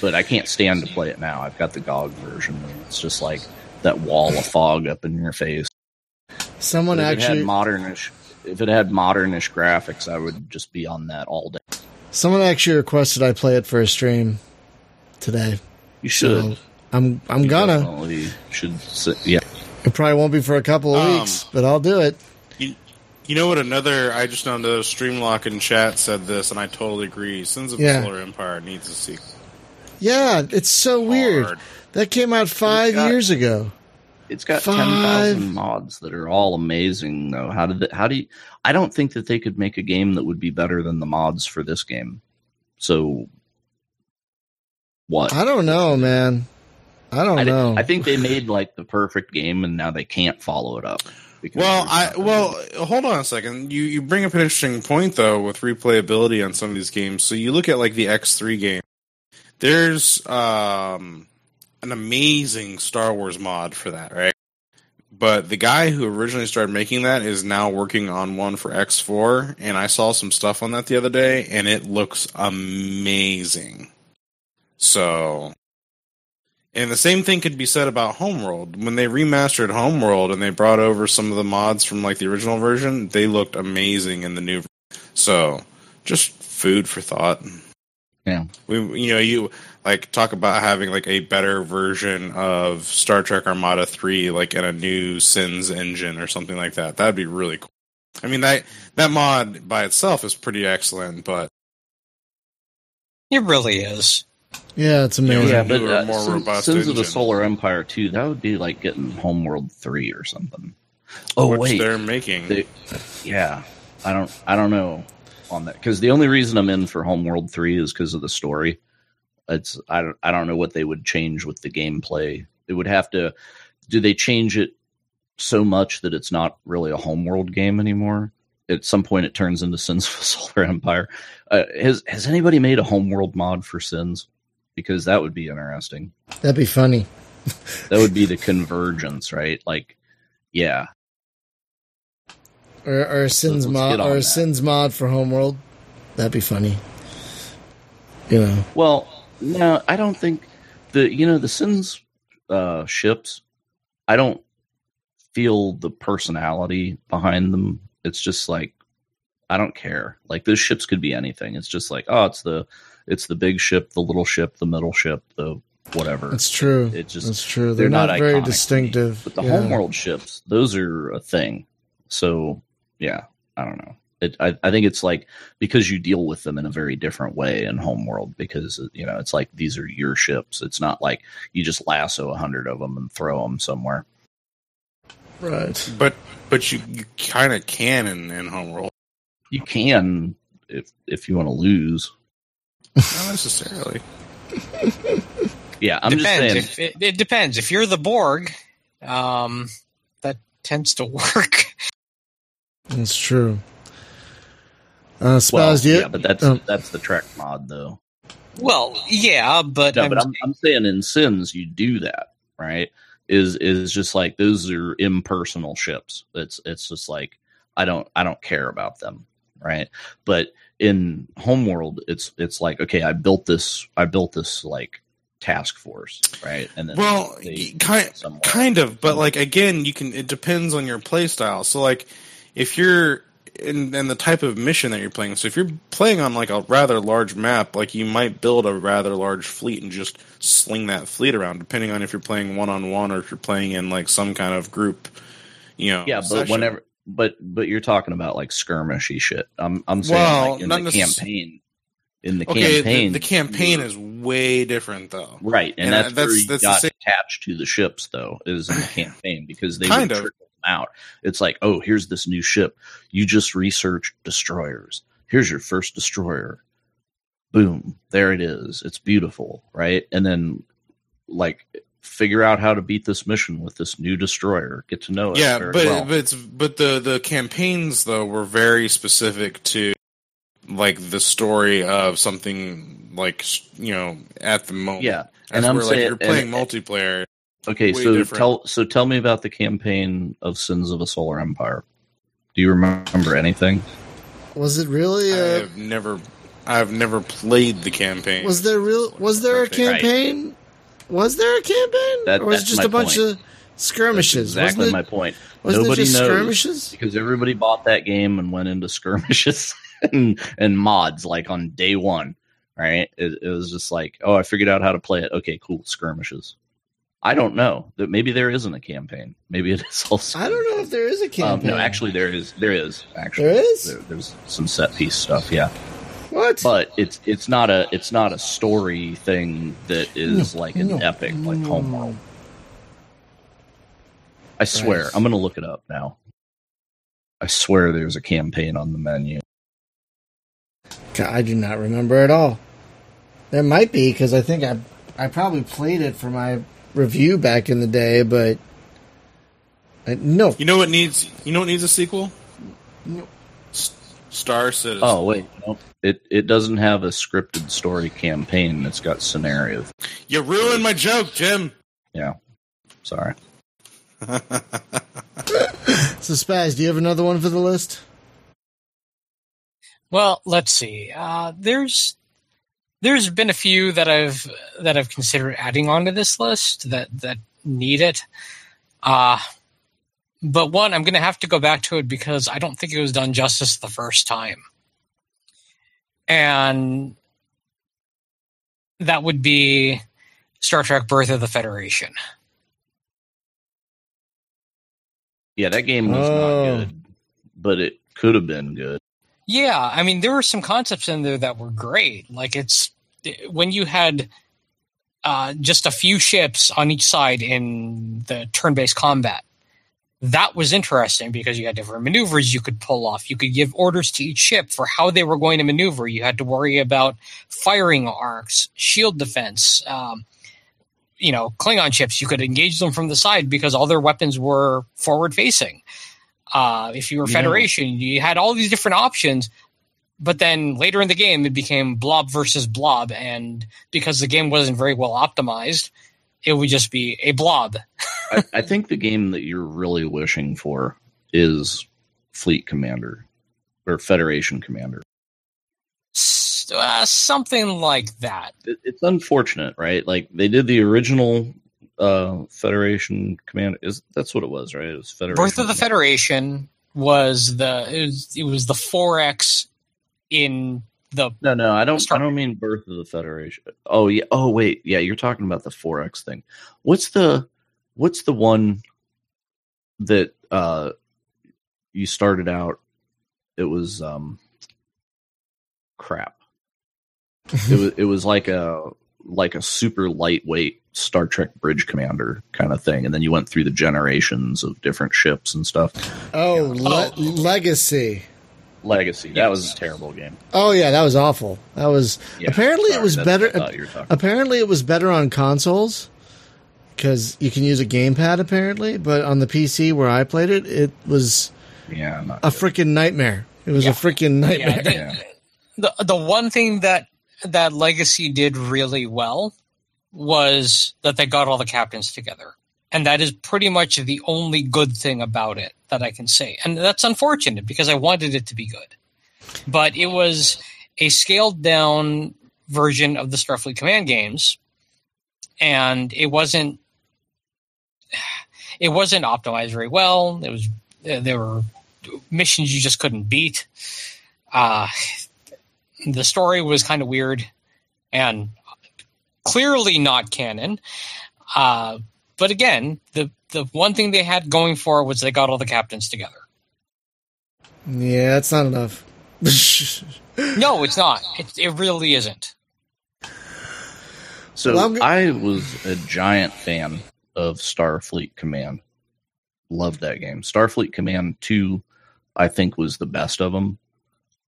But I can't stand to play it now. I've got the GOG version. And it's just like that wall of fog up in your face. someone But if it actually, had modernish, if it had modernish graphics, I would just be on that all day. someone actually requested I play it for a stream today. You should. So I'm I'm You gonna. should. Sit, yeah, It probably won't be for a couple of Um, weeks, but I'll do it. You, you know what? Another I just know the Streamlock in chat said this, and I totally agree. Sins of Yeah. the Solar Empire needs a sequel. Yeah, it's so weird. That came out five got- years ago. it's got Five. ten thousand mods that are all amazing. Though, how did it, how do you? I don't think that they could make a game that would be better than the mods for this game. So, what? I don't know, man. I don't I, di- know. I think they made like the perfect game, and now they can't follow it up. Well, I well hold on a second. You you bring up an interesting point though with replayability on some of these games. So you look at like the X three game. There's um an amazing Star Wars mod for that, right? But the guy who originally started making that is now working on one for X4, and I saw some stuff on that the other day, and it looks amazing. So, and the same thing could be said about Homeworld. When they remastered Homeworld and they brought over some of the mods from like the original version, they looked amazing in the new. So, just food for thought. Yeah. We, you know, you like talk about having like a better version of Star Trek Armada 3 like in a new Sins engine or something like that. That'd be really cool. I mean that that mod by itself is pretty excellent, but It really is. yeah, it's amazing. Yeah, yeah, but newer, uh, more Sins, robust Sins of the. Solar Empire too. That would be like getting Homeworld three or something. Oh which wait, they're making. They- yeah, I don't, I don't know on that because the only reason I'm in for Homeworld three is because of the story. It's I don't, I don't know what they would change with the gameplay. It would have to. Do they change it so much that it's not really a Homeworld game anymore? At some point, it turns into Sins of the Solar Empire. Uh, has Has anybody made a Homeworld mod for Sins? Because that would be interesting. That'd be funny. That would be the convergence, right? Like, yeah, Or, or a sins let's mod or a that. sins mod for Homeworld. That'd be funny. You know. Well, no, I don't think the you know the Sins uh, ships. I don't feel the personality behind them. It's just like I don't care. Like those ships could be anything. It's just like oh, it's the it's the big ship, the little ship, the middle ship, the whatever. That's true. It just That's true. they're They're, not, not very distinctive. But the Yeah. homeworld ships, those are a thing. So yeah, I don't know. It, I, I think it's like because you deal with them in a very different way in homeworld because you know it's like these are your ships. It's not like you just lasso a hundred of them and throw them somewhere. Right. but but you, you kind of can in, in Homeworld. You can if if you want to lose. Not necessarily. Yeah, I'm depends. just saying. If, it, it depends. If you're the Borg, um, that tends to work. That's true. Uh, well, Spaz, do you- yeah, but that's um, that's the Trek mod though. Well, yeah, but, No, I'm, but I'm, I'm saying in Sins you do that, right? Is is just like those are impersonal ships. It's it's just like I don't I don't care about them, right? But in Homeworld, it's it's like okay, I built this I built this like task force, right? And then Well, kind kind of, but like again, you can. It depends on your play style. So like, if you're and and the type of mission that you're playing. So if you're playing on like a rather large map, like you might build a rather large fleet and just sling that fleet around, depending on if you're playing one on one or if you're playing in like some kind of group. You know, Yeah, but session. whenever, but but you're talking about like skirmishy shit. I'm I'm saying Well, like in the campaign. In the Okay, campaign, the, the campaign is way different though. right, and, and, that's, that's- that's the got same- attached to the ships, though, is in the campaign because they Kind of. Out. It's like, oh, here's this new ship. You just researched destroyers. Here's your first destroyer. Boom, there it is. It's beautiful, right? And then, like, figure out how to beat this mission with this new destroyer. Get to know it. Yeah, very but well. but it's, but the the campaigns though were very specific to like the story of something like you know at the moment. yeah, and I'm where like you're playing and- multiplayer. Okay, way so different. tell so tell me about the campaign of Sins of a Solar Empire. Do you remember anything? Was it really? I Uh, have never I've never played the campaign. was there real? Was there a Right. campaign? Was there a campaign? That- or was it just a bunch point. of skirmishes? That's exactly wasn't my it, point. wasn't Nobody it just knows skirmishes? because everybody bought that game and went into skirmishes and, and mods like on day one. Right? It, it was just like, oh, I figured out how to play it. Okay, cool, skirmishes. I don't know that maybe there isn't a campaign. Maybe it is also. I don't know if there is a Um, campaign. no, actually, there is. There is actually. There is? There- there's some set piece stuff. Yeah. what? but it's it's not a it's not a story thing that is like an no, epic like no. homeworld. I swear. I'm gonna look it up now. I swear there's a campaign on the menu. God, I do not remember at all. There might be because I think I I probably played it for my review back in the day, but I, no. You know what needs you know what needs a sequel? No. S- Star Citizen. Oh wait, no, it it doesn't have a scripted story campaign. It's got scenarios. You ruined my joke, Jim. Yeah, sorry. So Spaz, do you have another one for the list? Well, let's see. Uh, there's there's been a few that I've that I've considered adding onto this list that that need it. Uh but one, I'm going to have to go back to it because I don't think it was done justice the first time. And that would be Star Trek Birth of the Federation. Yeah, that game was Oh. not good, but it could have been good. Yeah, I mean there were some concepts in there that were great. Like it's when you had uh, just a few ships on each side in the turn-based combat. That was interesting because you had different maneuvers you could pull off. You could give orders to each ship for how they were going to maneuver. You had to worry about firing arcs, shield defense. Um, you know, Klingon ships, you could engage them from the side because all their weapons were forward-facing. Uh, if you were Yeah. Federation, you had all these different options. But then later in the game, it became blob versus blob, and because the game wasn't very well optimized, it would just be a blob. I, I think the game that you're really wishing for is Fleet Commander or Federation Commander. Uh, something like that. It's unfortunate, right? Like they did the original uh Federation Command Is that's what it was, right? It was Federation. Birth of the. Federation was the it was, it was the four X in the No, no, I don't. Start- I don't mean Birth of the Federation. Oh yeah. Oh wait, yeah. You're talking about the four X thing. What's the What's the one that uh you started out? It was um crap. it was it was like a like a super lightweight Star Trek bridge commander kind of thing, and then you went through the generations of different ships and stuff. Oh, Le- Oh. Legacy. Legacy that was a terrible game. Oh yeah, that was awful. That was Yeah, apparently sorry, it was better. what I thought you were talking Apparently it was better on consoles because you can use a gamepad. Apparently, but on the PC where I played it, it was Yeah, a freaking nightmare. It was Yeah. a freaking nightmare. yeah, the, Yeah. the the one thing that that Legacy did really well was that they got all the captains together. And that is pretty much the only good thing about it that I can say. And that's unfortunate because I wanted it to be good. But it was a scaled down version of the Starfleet Command games and it wasn't it wasn't optimized very well. It was there were missions you just couldn't beat. Uh, the story was kind of weird and clearly not canon. Uh, but again, the the one thing they had going for was they got all the captains together. Yeah, that's not enough. No, it's not. It, it really isn't. So Well, I'm I was a giant fan of Starfleet Command. Loved that game. Starfleet Command Two, I think, was the best of them.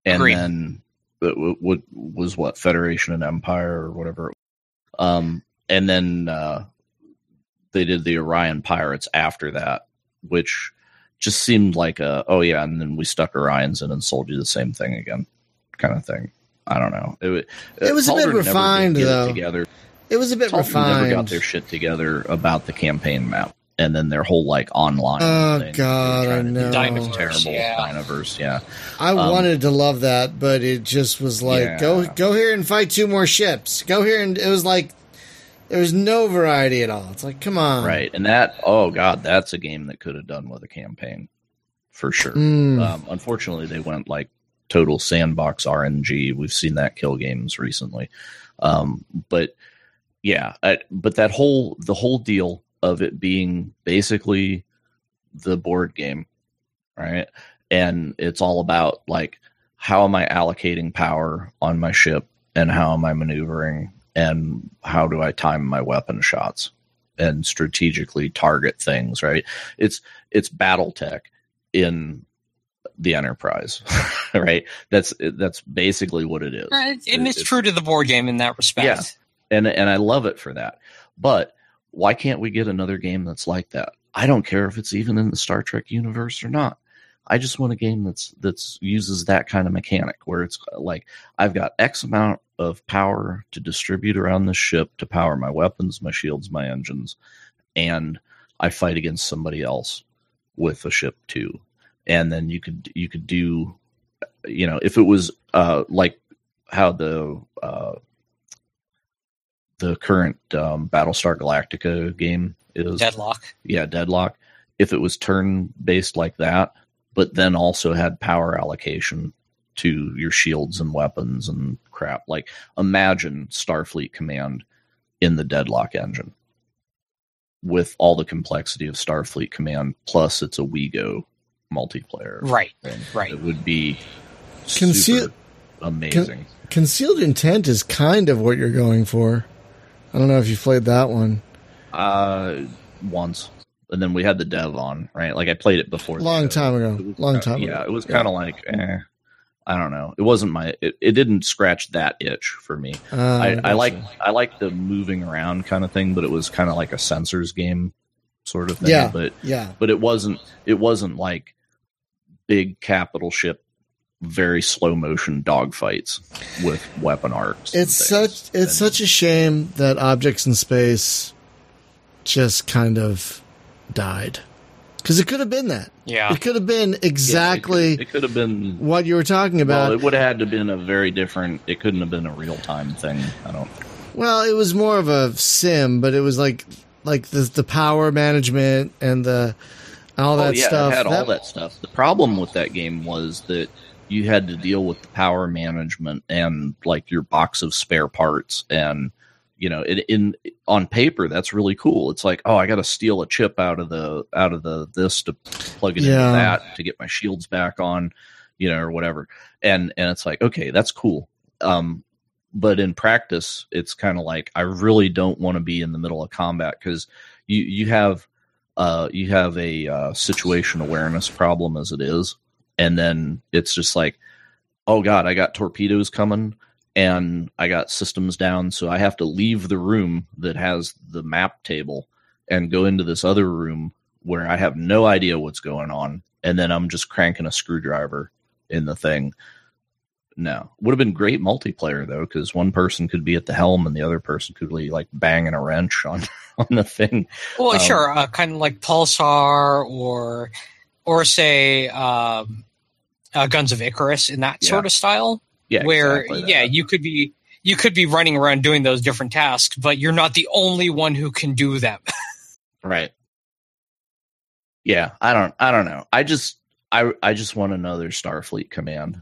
And Agreed. then it w- w- was what Federation and Empire or whatever. Um, and then uh, they did the Orion Pirates after that, which just seemed like a oh yeah, and then we stuck Orions in and sold you the same thing again, kind of thing. I don't know. It, It was a bit Taldren never did refined, get it though. Together, it was a bit refined. never got their shit together about the campaign map and then their whole like online. Oh, thing. God, I trying know. something Dynaverse, terrible. yeah. Dynaverse, yeah. I Um, wanted to love that, but it just was like Yeah. go go here and fight two more ships. Go here and it was like there was no variety at all. It's like come on, Right, and that oh god, that's a game that could have done with a campaign for sure. Mm. Um, unfortunately, they went like total sandbox RNG. We've seen that kill games recently, um, but yeah, I, but that whole the whole deal of it being basically the board game, right? And it's all about like how am I allocating power on my ship and how am I maneuvering and how do I time my weapon shots and strategically target things, right? It's it's battle tech in the enterprise, right? That's that's basically what it is. Uh, And It- it's true to the board game in that respect. Yeah. and and I love it for that. But why can't we get another game that's like that? I don't care if it's even in the Star Trek universe or not. I just want a game that's that's uses that kind of mechanic where it's like I've got X amount of power to distribute around the ship to power my weapons, my shields, my engines, and I fight against somebody else with a ship too. And then you could you could do you know if it was uh like how the uh the current um, Battlestar Galactica game is. Deadlock. Yeah, Deadlock. If it was turn based like that, but then also had power allocation to your shields and weapons and crap, like imagine Starfleet Command in the Deadlock engine with all the complexity of Starfleet Command, plus it's a WeGo multiplayer. Right. thing. right. It would be Conceal- super amazing. Concealed intent is kind of what you're going for. I don't know if you played that one. Uh, once, and then we had the dev on, right? Like I played it before. Long time ago. Was Long kinda- time Yeah, ago. it was kind of like, eh, I don't know. It wasn't my. It, it didn't scratch that itch for me. Uh, I, I gotcha. like I like the moving around kind of thing, but it was kind of like a sensors game sort of thing. Yeah. But Yeah. but it wasn't it wasn't like big capital ship, very slow motion dogfights with weapon arcs. It's such it's And- such a shame that objects in space just kind of died. Because it could have been that. Yeah. It could have been Yeah, it exactly could- It could have been what you were talking about. Well, it would have had to been a very different. It couldn't have been a real time thing. I don't. Well, it was more of a sim, but it was like like the the power management and the all oh, that oh yeah, stuff. it had all that stuff. The problem with that game was that you had to deal with the power management and like your box of spare parts and you know it, in on paper that's really cool. It's like oh i got to steal a chip out of the out of the this to plug it Yeah. into that to get my shields back on you know or whatever. And and it's like okay that's cool. Um but in practice it's kind of like i really don't want to be in the middle of combat because you you have uh you have a uh, situation awareness problem as it is and then it's just like oh god i got torpedoes coming and i got systems down. So i have to leave the room that has the map table and go into this other room where i have no idea what's going on. And then i'm just cranking a screwdriver in the thing. No would have been great multiplayer though because one person could be at the helm and the other person could be like banging a wrench on on the thing. Well, Um, sure, uh, kind of like Pulsar or or say um, uh, Guns of Icarus in that Yeah. sort of style, yeah where exactly yeah, you could be you could be running around doing those different tasks, but you're not the only one who can do them. Right. Yeah, I don't I don't know. I just I I just want another Starfleet command.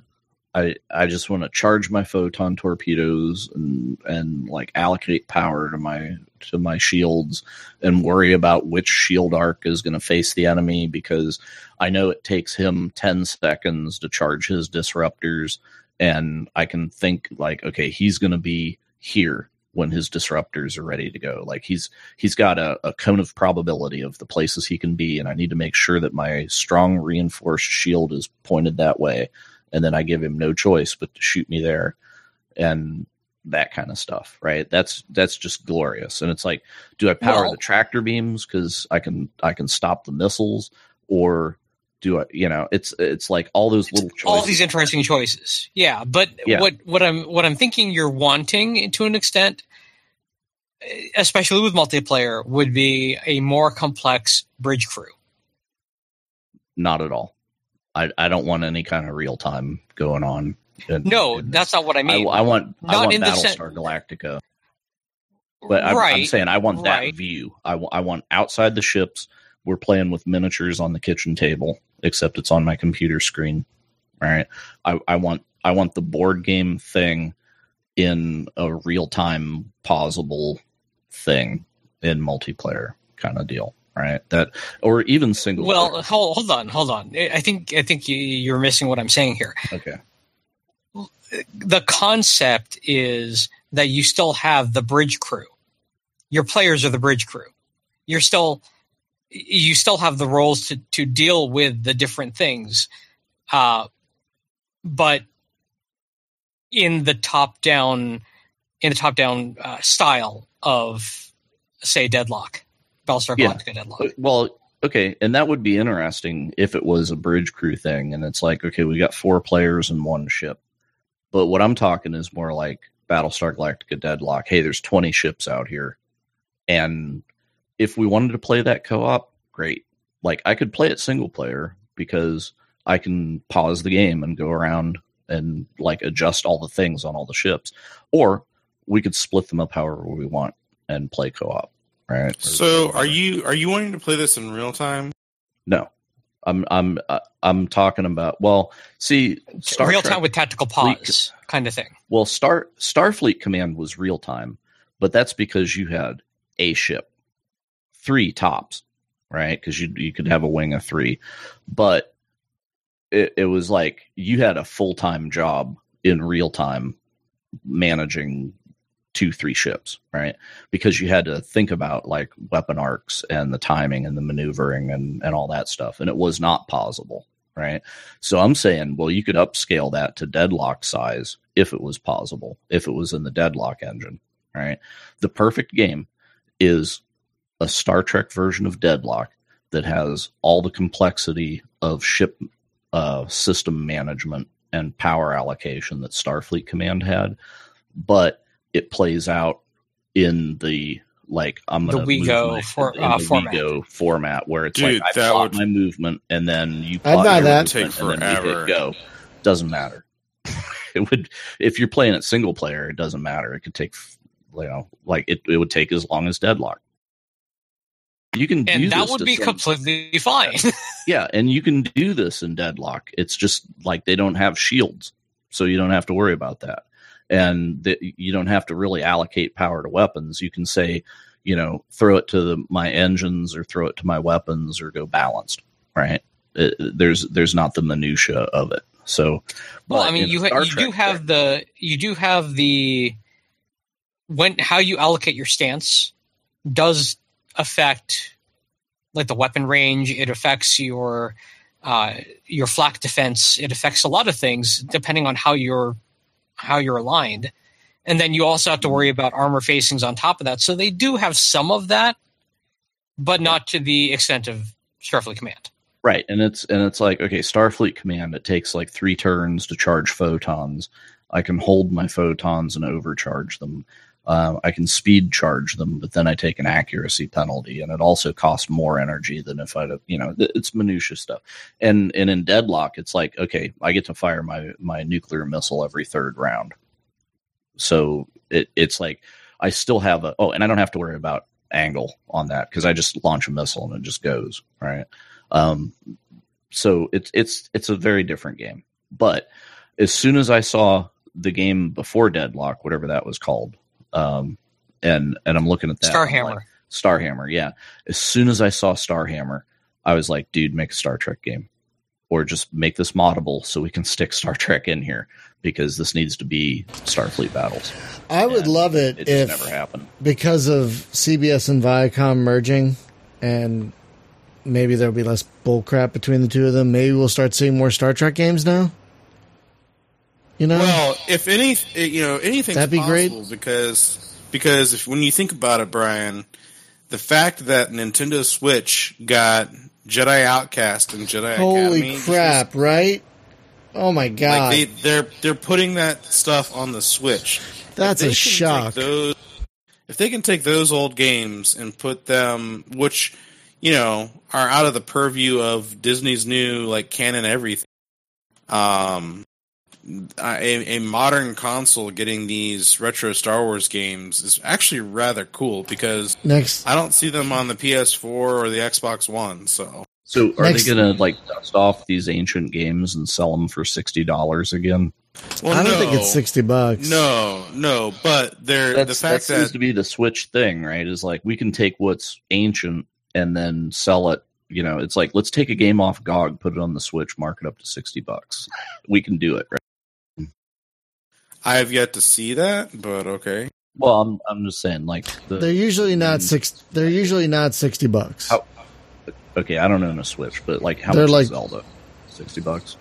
I I just want to charge my photon torpedoes and and like allocate power to my to my shields and worry about which shield arc is going to face the enemy because I know it takes him 10 seconds to charge his disruptors and I can think like okay he's going to be here when his disruptors are ready to go. Like he's he's got a, a cone of probability of the places he can be and I need to make sure that my strong reinforced shield is pointed that way and then I give him no choice but to shoot me there and that kind of stuff, right? That's that's just glorious. And it's like, do I power well, the tractor beams because I can I can stop the missiles, or do I? You know, it's it's like all those little choices. all these interesting choices. Yeah, but yeah. what what I'm what I'm thinking you're wanting to an extent, especially with multiplayer, would be a more complex bridge crew. Not at all. I, I don't want any kind of real time going on. In, no, in that's not what I mean. I, I want not I want Battlestar sen- Galactica. But I'm, right, I'm saying I want that right. view. I, w- I want outside the ships. We're playing with miniatures on the kitchen table, except it's on my computer screen. Right. I, I want I want the board game thing in a real time pausable thing in multiplayer kind of deal right? That or even single. Well, hold, hold on, hold on. I think I think you, are missing what I'm saying here. Okay. The concept is that you still have the bridge crew. Your players are the bridge crew. You're still you still have the roles to to deal with the different things, uh, but in the top down in the top down uh, style of say deadlock Battlestar Galactica yeah. Deadlock. Well, okay, and that would be interesting if it was a bridge crew thing, and it's like, okay, we got four players in one ship. But what I'm talking is more like Battlestar Galactica Deadlock. Hey, there's 20 ships out here, and if we wanted to play that co-op, great. Like I could play it single player because I can pause the game and go around and like adjust all the things on all the ships, or we could split them up however we want and play co-op right? So, are you are you wanting to play this in real time? No, I'm I'm uh, I'm talking about. Well, see, Star real Trek, time with tactical pause Fleet, kind of thing. Well, Star Starfleet Command was real time, but that's because you had a ship, three tops, right? Because you you could have a wing of three, but it, it was like you had a full time job in real time managing two three ships right? Because you had to think about like weapon arcs and the timing and the maneuvering and and all that stuff and it was not possible right? So i'm saying well you could upscale that to deadlock size if it was possible if it was in the deadlock engine right? The perfect game is a star trek version of deadlock that has all the complexity of ship uh, system management and power allocation that starfleet command had but it plays out in the like I'm gonna the WeGo my, for, in uh, the format. WeGo format where it's Dude, like I that plot would... my movement and then you plot I'd buy that. Take and then we hit go. Doesn't matter. it would if you're playing it single player, it doesn't matter. It could take you know like it, it would take as long as deadlock. You can and that would be some, completely fine. yeah, and you can do this in deadlock. It's just like they don't have shields, so you don't have to worry about that and that you don't have to really allocate power to weapons. You can say, you know, throw it to the, my engines or throw it to my weapons or go balanced, right? It, there's there's not the minutia of it. So, well, I mean, you ha- you do have the you do have the when how you allocate your stance does affect like the weapon range. It affects your uh, your flak defense. It affects a lot of things depending on how you're how you're aligned. And then you also have to worry about armor facings on top of that. So they do have some of that, but not to the extent of Starfleet Command. Right. And it's and it's like, okay, Starfleet Command, it takes like three turns to charge photons. I can hold my photons and overcharge them. Uh, I can speed charge them, but then I take an accuracy penalty, and it also costs more energy than if I, you know, it's minutia stuff. And and in deadlock, it's like okay, I get to fire my my nuclear missile every third round, so it, it's like I still have a oh, and I don't have to worry about angle on that because I just launch a missile and it just goes right. Um, so it's it's it's a very different game. But as soon as I saw the game before Deadlock, whatever that was called, um, and and I'm looking at that I'm Starhammer. like, Starhammer, yeah. As soon as I saw Starhammer, I was like, dude, make a Star Trek game. Or just make this moddable so we can stick Star Trek in here because this needs to be Starfleet battles. I would And love it, It if just never happened. because of CBS and Viacom merging, and maybe there'll be less bullcrap between the two of them. Maybe we'll start seeing more Star Trek games now. You know, Well, if any, you know, anything That'd be great. because because if when you think about it, Brian, the fact that Nintendo Switch got Jedi Outcast and Jedi holy Academy, crap! Right? Oh my god, Like they, they're they're putting that stuff on the Switch. that's a shock. Those, if they can take those old games and put them, which you know are out of the purview of Disney's new like canon everything, um, Uh, a, a modern console getting these retro Star Wars games is actually rather cool because Next, I don't see them on the PS4 or the Xbox One. So So are Next- they going to like dust off these ancient games and sell them for $60 again? well, I don't no, think it's sixty bucks. No, no, but they're That's, the that fact seems to be the Switch thing, right? Is like we can take what's ancient and then sell it. You know, it's like let's take a game off GOG, put it on the Switch, mark it up to sixty bucks. We can do it, right? I have yet to see that, but okay. Well, I'm I'm just saying, like the, They're usually not Mm. six. They're usually not sixty bucks. How- okay, I don't own a Switch, but like how They're much like- is Zelda? Sixty bucks.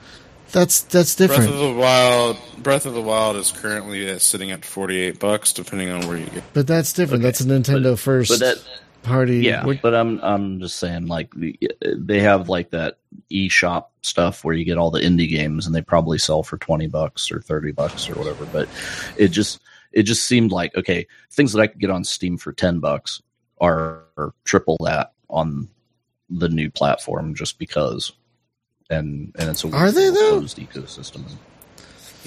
That's that's different. Breath of the Wild, Breath of the Wild is currently uh, sitting at forty eight bucks, depending on where you get. but that's different. Okay, That's a Nintendo first But that party. yeah, What- but I'm I'm just saying like they have like that eShop stuff where you get all the indie games and they probably sell for 20 bucks or 30 bucks or whatever, but it just it just seemed like okay, things that I could get on Steam for 10 bucks are, are triple that on the new platform just because and and it's a Are they, though? closed ecosystem.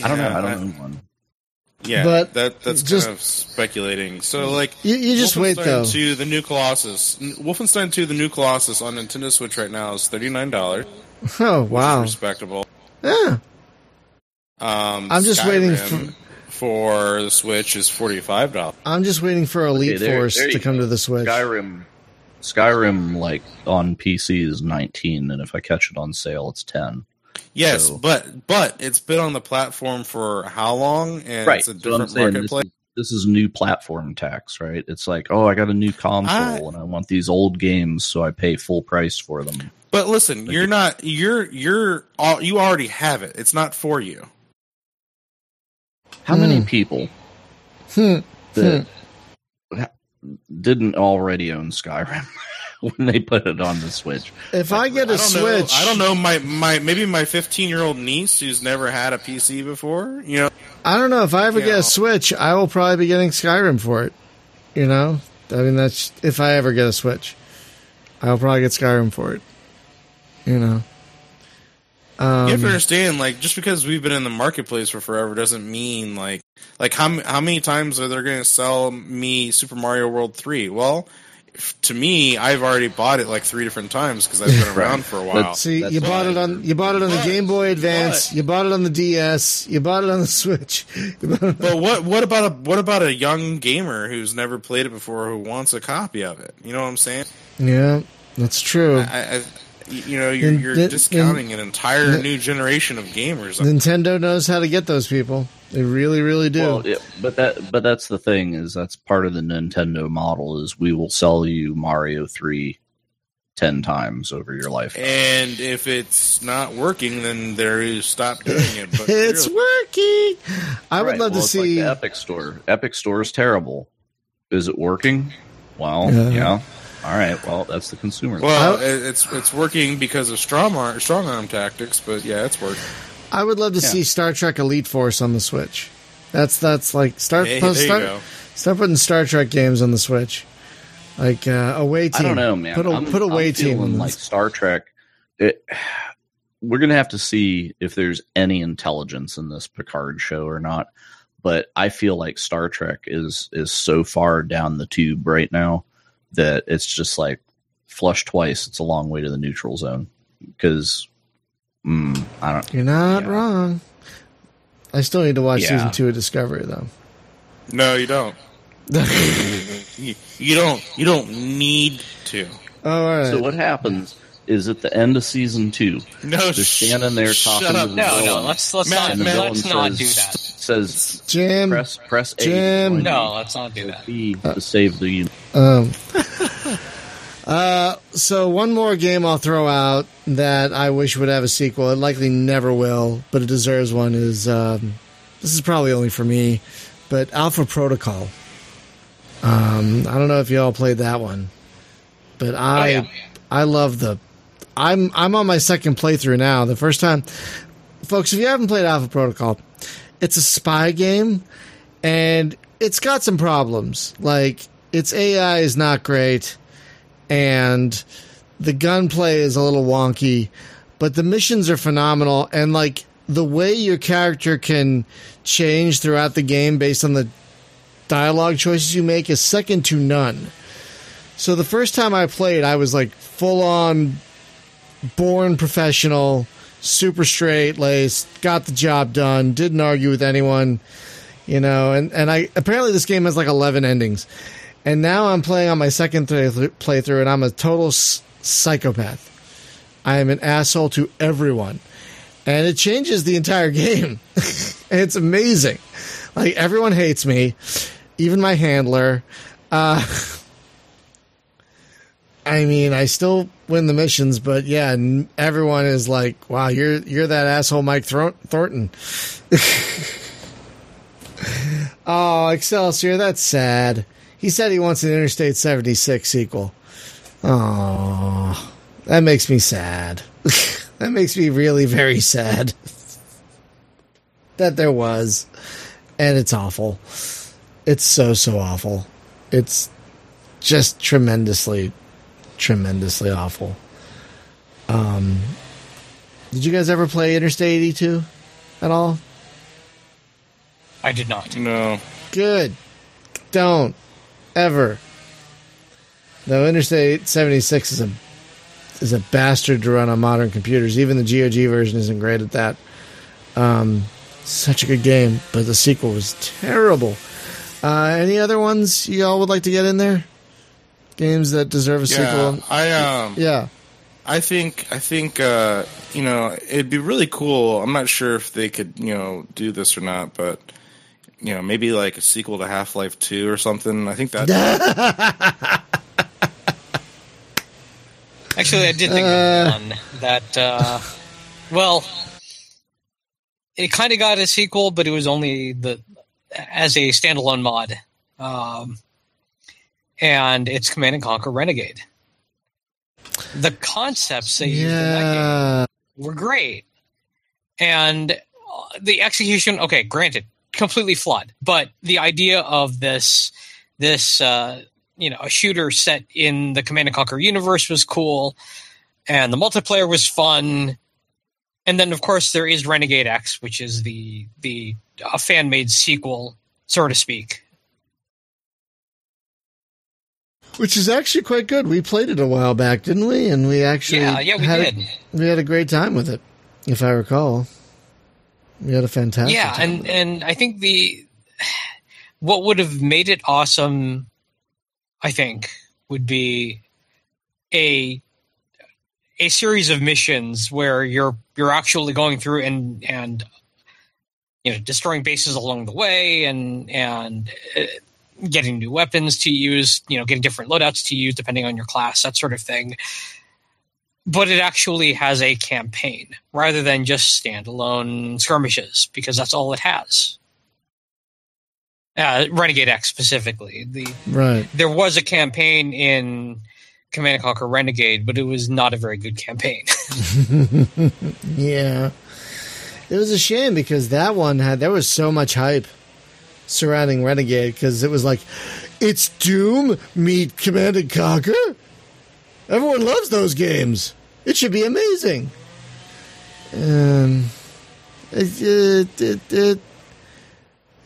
I don't know, I don't own one. Yeah, But that that's just- kind of speculating. So like, you, you just wait Wolfenstein though. 2, the new Colossus. Wolfenstein 2, the new Colossus on Nintendo Switch right now is thirty nine dollars. Oh wow. respectable. Yeah. Um, I'm just waiting Skyrim for the Switch is forty five dollars. I'm just waiting for Elite Okay, there- Force there to come go. to the Switch. Skyrim Skyrim like on PC is 19 and if I catch it on sale it's 10. Yes, So- but but it's been on the platform for how long? And right. it's a So I'm different saying this marketplace. is, this is new platform tax, right? It's like, oh, I got a new console I- and I want these old games, so I pay full price for them. But listen, Like you're not you're you're all, you already have it. It's not for you. How Hmm. many people Hmm. that didn't already own Skyrim when they put it on the Switch? If I get a I Switch, know. I don't know. My my maybe my 15 year old niece who's never had a PC before. You know, I don't know if I ever get Yeah. a Switch, I will probably be getting Skyrim for it. You know, I mean that's if I ever get a Switch, I'll probably get Skyrim for it. You know, you have to um, understand. Like, just because we've been in the marketplace for forever doesn't mean like like how how many times are they going to sell me Super Mario World 3? Well. If- To me, I've already bought it like three different times because I've been around for a while. But- see, That's you bought fine. it on you bought it on the But- Game Boy Advance, but- you bought it on the DS, you bought it on the Switch. You But what what about a what about a young gamer who's never played it before who wants a copy of it? You know what I'm saying? yeah, that's true. I, I you know you're, you're then- discounting an entire then- new generation of gamers. Nintendo knows how to get those people. They really, really do. Well, yeah, but that but that's the thing is that's part of the Nintendo model is we will sell you Mario 3 10 times over your life. And if it's not working, then there is stop doing it. But it's really- working. I would Right, love well, to it's like see. the Epic Store. Epic Store is terrible. Is it working? Well, Yeah. yeah. All right. Well, that's the consumer. well, I- it's it's working because of strong arm strong arm tactics. But yeah, it's working. I would love to Yeah. see Star Trek Elite Force on the Switch. That's that's like start Hey, post- start, start putting Star Trek games on the Switch. Like uh, away team. I don't know, man. Put a I'm, put away I'm team. feeling on like. Star Trek. It, we're gonna have to see if there's any intelligence in this Picard show or not. But I feel like Star Trek is is so far down the tube right now that it's just like flush twice. It's a long way to the neutral zone because Mm, I don't. You're not Yeah. wrong. I still need to watch Yeah. season two of Discovery though. No, you don't. You, you don't. You don't need to. Oh, all right. So what happens is at the end of season two, No, they're standing there shut talking up. to the No, villain, no, let's let's Matt, not and the Matt, villain let's not says, do that. Says Jim. press press A. Jim. to No, let's not do that. B to save the. Um, uh, so one more game I'll throw out that I wish would have a sequel. It likely never will, but it deserves one. Is um, this is probably only for me, but Alpha Protocol. Um, I don't know if you all played that one, but I yeah. I love the. I'm I'm on my second playthrough now. The first time, folks, if you haven't played Alpha Protocol, it's a spy game, and it's got some problems. Like its AI is not great, and the gunplay is a little wonky, but the missions are phenomenal. And like the way your character can change throughout the game based on the dialogue choices you make is second to none. So the first time I played, I was like full on Bourne professional, super straight laced, got the job done, didn't argue with anyone, you know, and, and I apparently this game has like 11 endings. And now I'm playing on my second th- playthrough and I'm a total psychopath. I am an asshole to everyone. And it changes the entire game. it's amazing. Like everyone hates me, even my handler. Uh I mean, I still win the missions, but yeah, everyone is like, "Wow, you're you're that asshole, Mike Thor- Thornton." oh, Excelsior, that's sad. He said he wants an Interstate 76 sequel. Oh, that makes me sad. that makes me really very sad. that there was, and it's awful. It's so so awful. It's just tremendously tremendously awful. Um, did you guys ever play Interstate 82 at all? I did not. No. Good. Don't ever. Though Interstate 76 is a is a bastard to run on modern computers. Even the GOG version isn't great at that. Um, such a good game, but the sequel was terrible. Uh, any other ones y'all would like to get in there? Games that deserve a Yeah, sequel? I um, Yeah. I think I think uh, you know it'd be really cool. I'm not sure if they could you know do this or not, but you know maybe like a sequel to Half Life Two or something. I think that Actually, I did think of one that. Uh, well, it kind of got a sequel, but it was only the as a standalone mod, um, and it's Command and Conquer Renegade. The concepts they used in that game were great. And uh, the execution, okay, granted, completely flawed, but the idea of this, this, uh, you know, a shooter set in the Command and Conquer universe was cool, and the multiplayer was fun. And then, of course, there is Renegade X, which is the the uh, fan made sequel, so to speak. Which is actually quite good. We played it a while back, didn't we? And we actually Yeah, yeah, we had did. We had a great time with it, if I recall. We had a fantastic yeah and and i think the what would have made it awesome i think would be a a series of missions where you're you're actually going through and and you know destroying bases along the way and and uh, getting new weapons to use you know getting different loadouts to use depending on your class that sort of thing but it actually has a campaign rather than just standalone skirmishes because that's all it has. Uh, Renegade X specifically, the right. there was a campaign in Command and Conquer Renegade, but it was not a very good campaign. Yeah. It was a shame because that one had there was so much hype surrounding Renegade because it was like it's Doom meet Command and Conquer. Everyone loves those games. It should be amazing. Um, it, it, it, it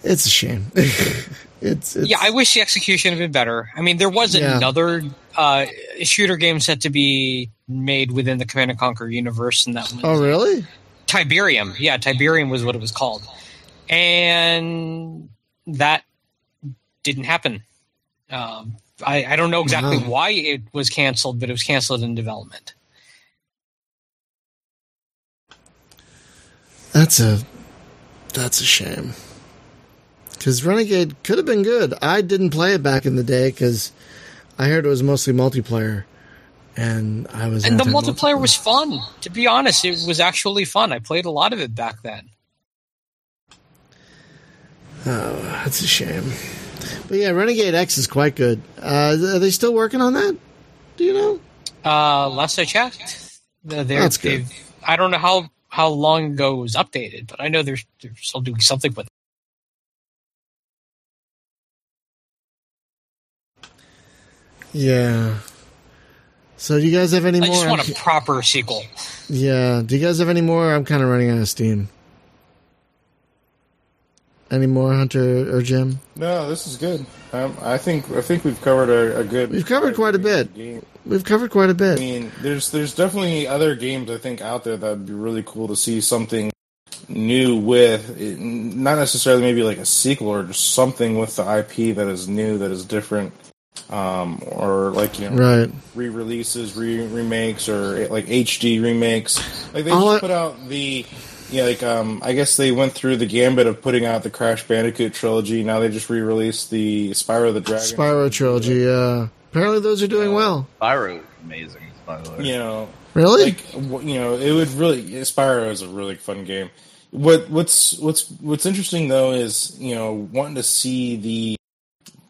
it's a shame. it's, it's yeah, I wish the execution had been better. I mean, there was Yeah. another uh, shooter game set to be made within the Command and Conquer universe, and that was Oh, really? Tiberium. Yeah, Tiberium was what it was called, and that didn't happen. Um, I, I don't know exactly Wow. why it was canceled, but it was canceled in development. That's a that's a shame. Because Renegade could have been good. I didn't play it back in the day because I heard it was mostly multiplayer, and I was And the anti-multiplayer. multiplayer was fun. To be honest, it was actually fun. I played a lot of it back then. Oh, that's a shame. But yeah, Renegade X is quite good. Uh, are they still working on that? Do you know? Uh, last I checked, That's good. I don't know how, how long ago it was updated, but I know they're, they're still doing something with it. Yeah. So do you guys have any I more? I just want a proper sequel. Yeah. Do you guys have any more? I'm kind of running out of steam. Any more, Hunter or Jim? No, this is good. Um, I think I think we've covered a, a good. We've covered quite a bit. Game. We've covered quite a bit. I mean, there's there's definitely other games I think out there that would be really cool to see something new with. It, not necessarily maybe like a sequel or just something with the IP that is new, that is different, um, or like you know Right. re-releases, re- remakes, or like HD remakes. Like they All just put out the, yeah, like um, I guess they went through the gambit of putting out the Crash Bandicoot trilogy. Now they just re-released the Spyro the Dragon. Spyro trilogy. Yeah. Apparently those are doing well. Spyro, amazing, by the way. You know, Really? like you know, it would really Spyro is a really fun game. What what's what's what's interesting though is you know wanting to see the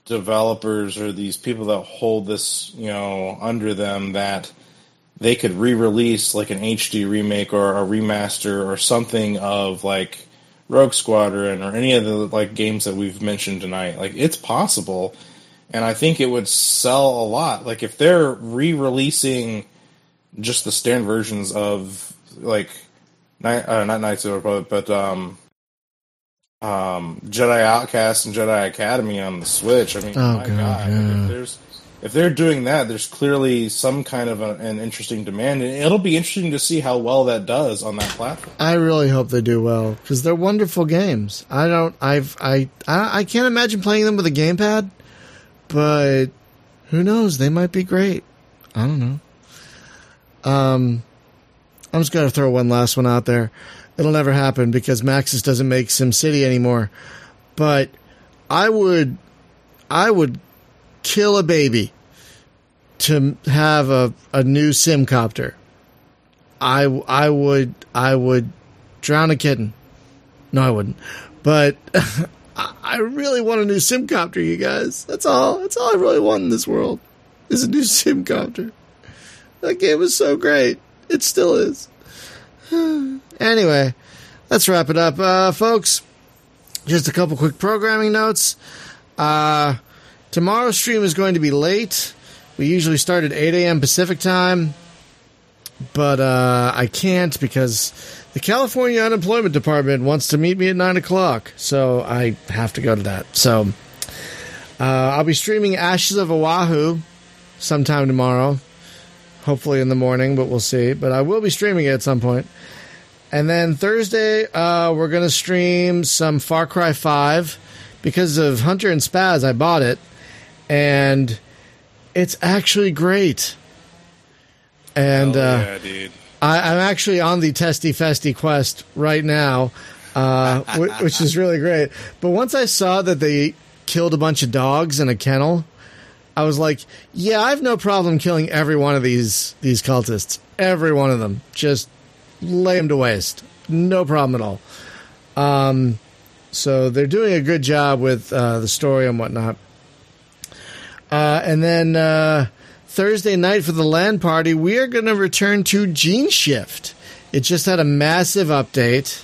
developers or these people that hold this you know under them that they could re-release like an HD remake or a remaster or something of like Rogue Squadron or any of the like games that we've mentioned tonight. Like it's possible, and I think it would sell a lot. Like if they're re-releasing just the standard versions of like uh, not Knights of the Republic, but um, um, Jedi Outcast and Jedi Academy on the Switch. I mean, Oh, my God, God, yeah. there's if they're doing that, there's clearly some kind of a, an interesting demand, and it'll be interesting to see how well that does on that platform. I really hope they do well because they're wonderful games. I don't. I've. I. I, I can't imagine playing them with a gamepad, but who knows? They might be great. I don't know. Um, I'm just gonna throw one last one out there. It'll never happen because Maxis doesn't make SimCity anymore. But I would. I would kill a baby to have a, a new SimCopter. I I would I would drown a kitten. No, I wouldn't. But I- really want a new SimCopter, you guys. That's all. That's all I really want in this world is a new SimCopter. That game was so great. It still is. anyway, let's wrap it up, uh, folks. Just a couple quick programming notes. Uh, tomorrow's stream is going to be late. We usually start at 8 a.m. Pacific time but uh, I can't because the California Unemployment Department wants to meet me at nine o'clock, so I have to go to that. So uh, I'll be streaming Ashes of Oahu sometime tomorrow, hopefully in the morning, but we'll see. But I will be streaming it at some point. And then Thursday, uh, we're going to stream some Far Cry 5 because of Hunter and Spaz. I bought it, and it's actually great. And Hell uh, yeah. I, I'm actually on the Testy Festy quest right now, uh, wh- which is really great. But once I saw that they killed a bunch of dogs in a kennel, I was like, "Yeah, I have no problem killing every one of these these cultists. Every one of them, just lay them to waste. No problem at all." Um, so they're doing a good job with uh, the story and whatnot. Uh, and then uh, Thursday night for the LAN party, we are going to return to Gene Shift. It just had a massive update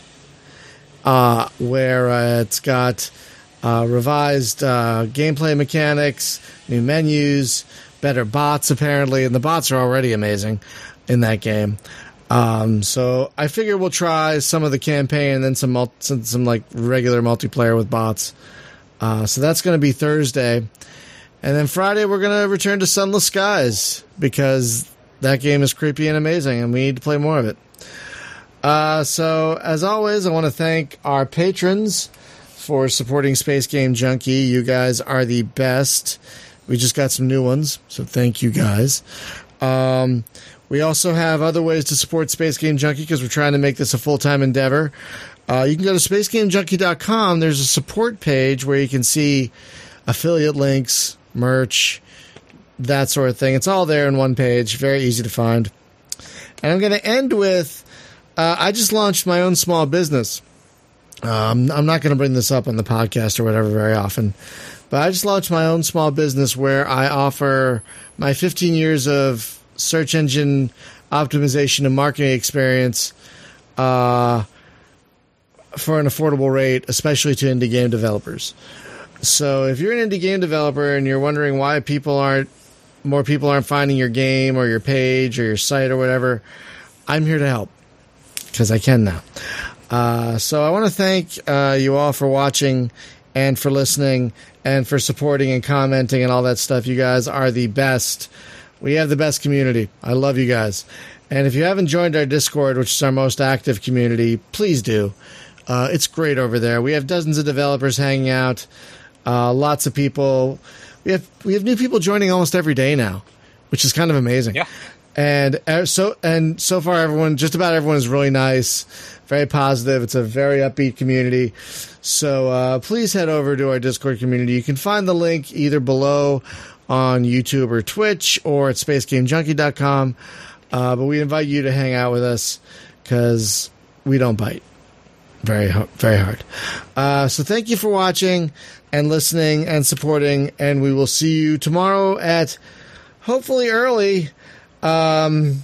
uh, where uh, it's got uh, revised uh, gameplay mechanics, new menus, better bots apparently, and the bots are already amazing in that game. Um, so I figure we'll try some of the campaign and then some mul- some, some like regular multiplayer with bots. So that's going to be Thursday. And then Friday, we're going to return to Sunless Skies because that game is creepy and amazing, and we need to play more of it. Uh, so, as always, I want to thank our patrons for supporting Space Game Junkie. You guys are the best. We just got some new ones, so thank you guys. Um, we also have other ways to support Space Game Junkie because we're trying to make this a full time endeavor. Uh, you can go to spacegamejunkie.com. There's a support page where you can see affiliate links, merch, that sort of thing. It's all there in one page. Very easy to find. And I'm going to end with uh, I just launched my own small business. Um, I'm not going to bring this up on the podcast or whatever very often, but I just launched my own small business where I offer my 15 years of search engine optimization and marketing experience uh, for an affordable rate, especially to indie game developers. So if you're an indie game developer and you're wondering why people aren't more people aren't finding your game or your page or your site or whatever, I'm here to help because I can now. Uh, so I want to thank uh, you all for watching and for listening and for supporting and commenting and all that stuff. You guys are the best. We have the best community. I love you guys. And if you haven't joined our Discord, which is our most active community, please do. Uh, it's great over there. We have dozens of developers hanging out, uh, lots of people. We have we have new people joining almost every day now, which is kind of amazing. Yeah. And uh, so and so far, everyone, just about everyone, is really nice, very positive. It's a very upbeat community. So uh, please head over to our Discord community. You can find the link either below on YouTube or Twitch or at SpaceGameJunkie.com. Uh, but we invite you to hang out with us because we don't bite very hard, very hard. Uh, so thank you for watching and listening and supporting, and we will see you tomorrow at hopefully early. Um,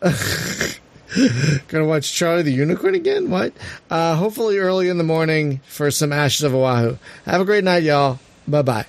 gonna watch Charlie the Unicorn again? What? Uh, hopefully early in the morning for some Ashes of Oahu. Have a great night, y'all. Bye bye.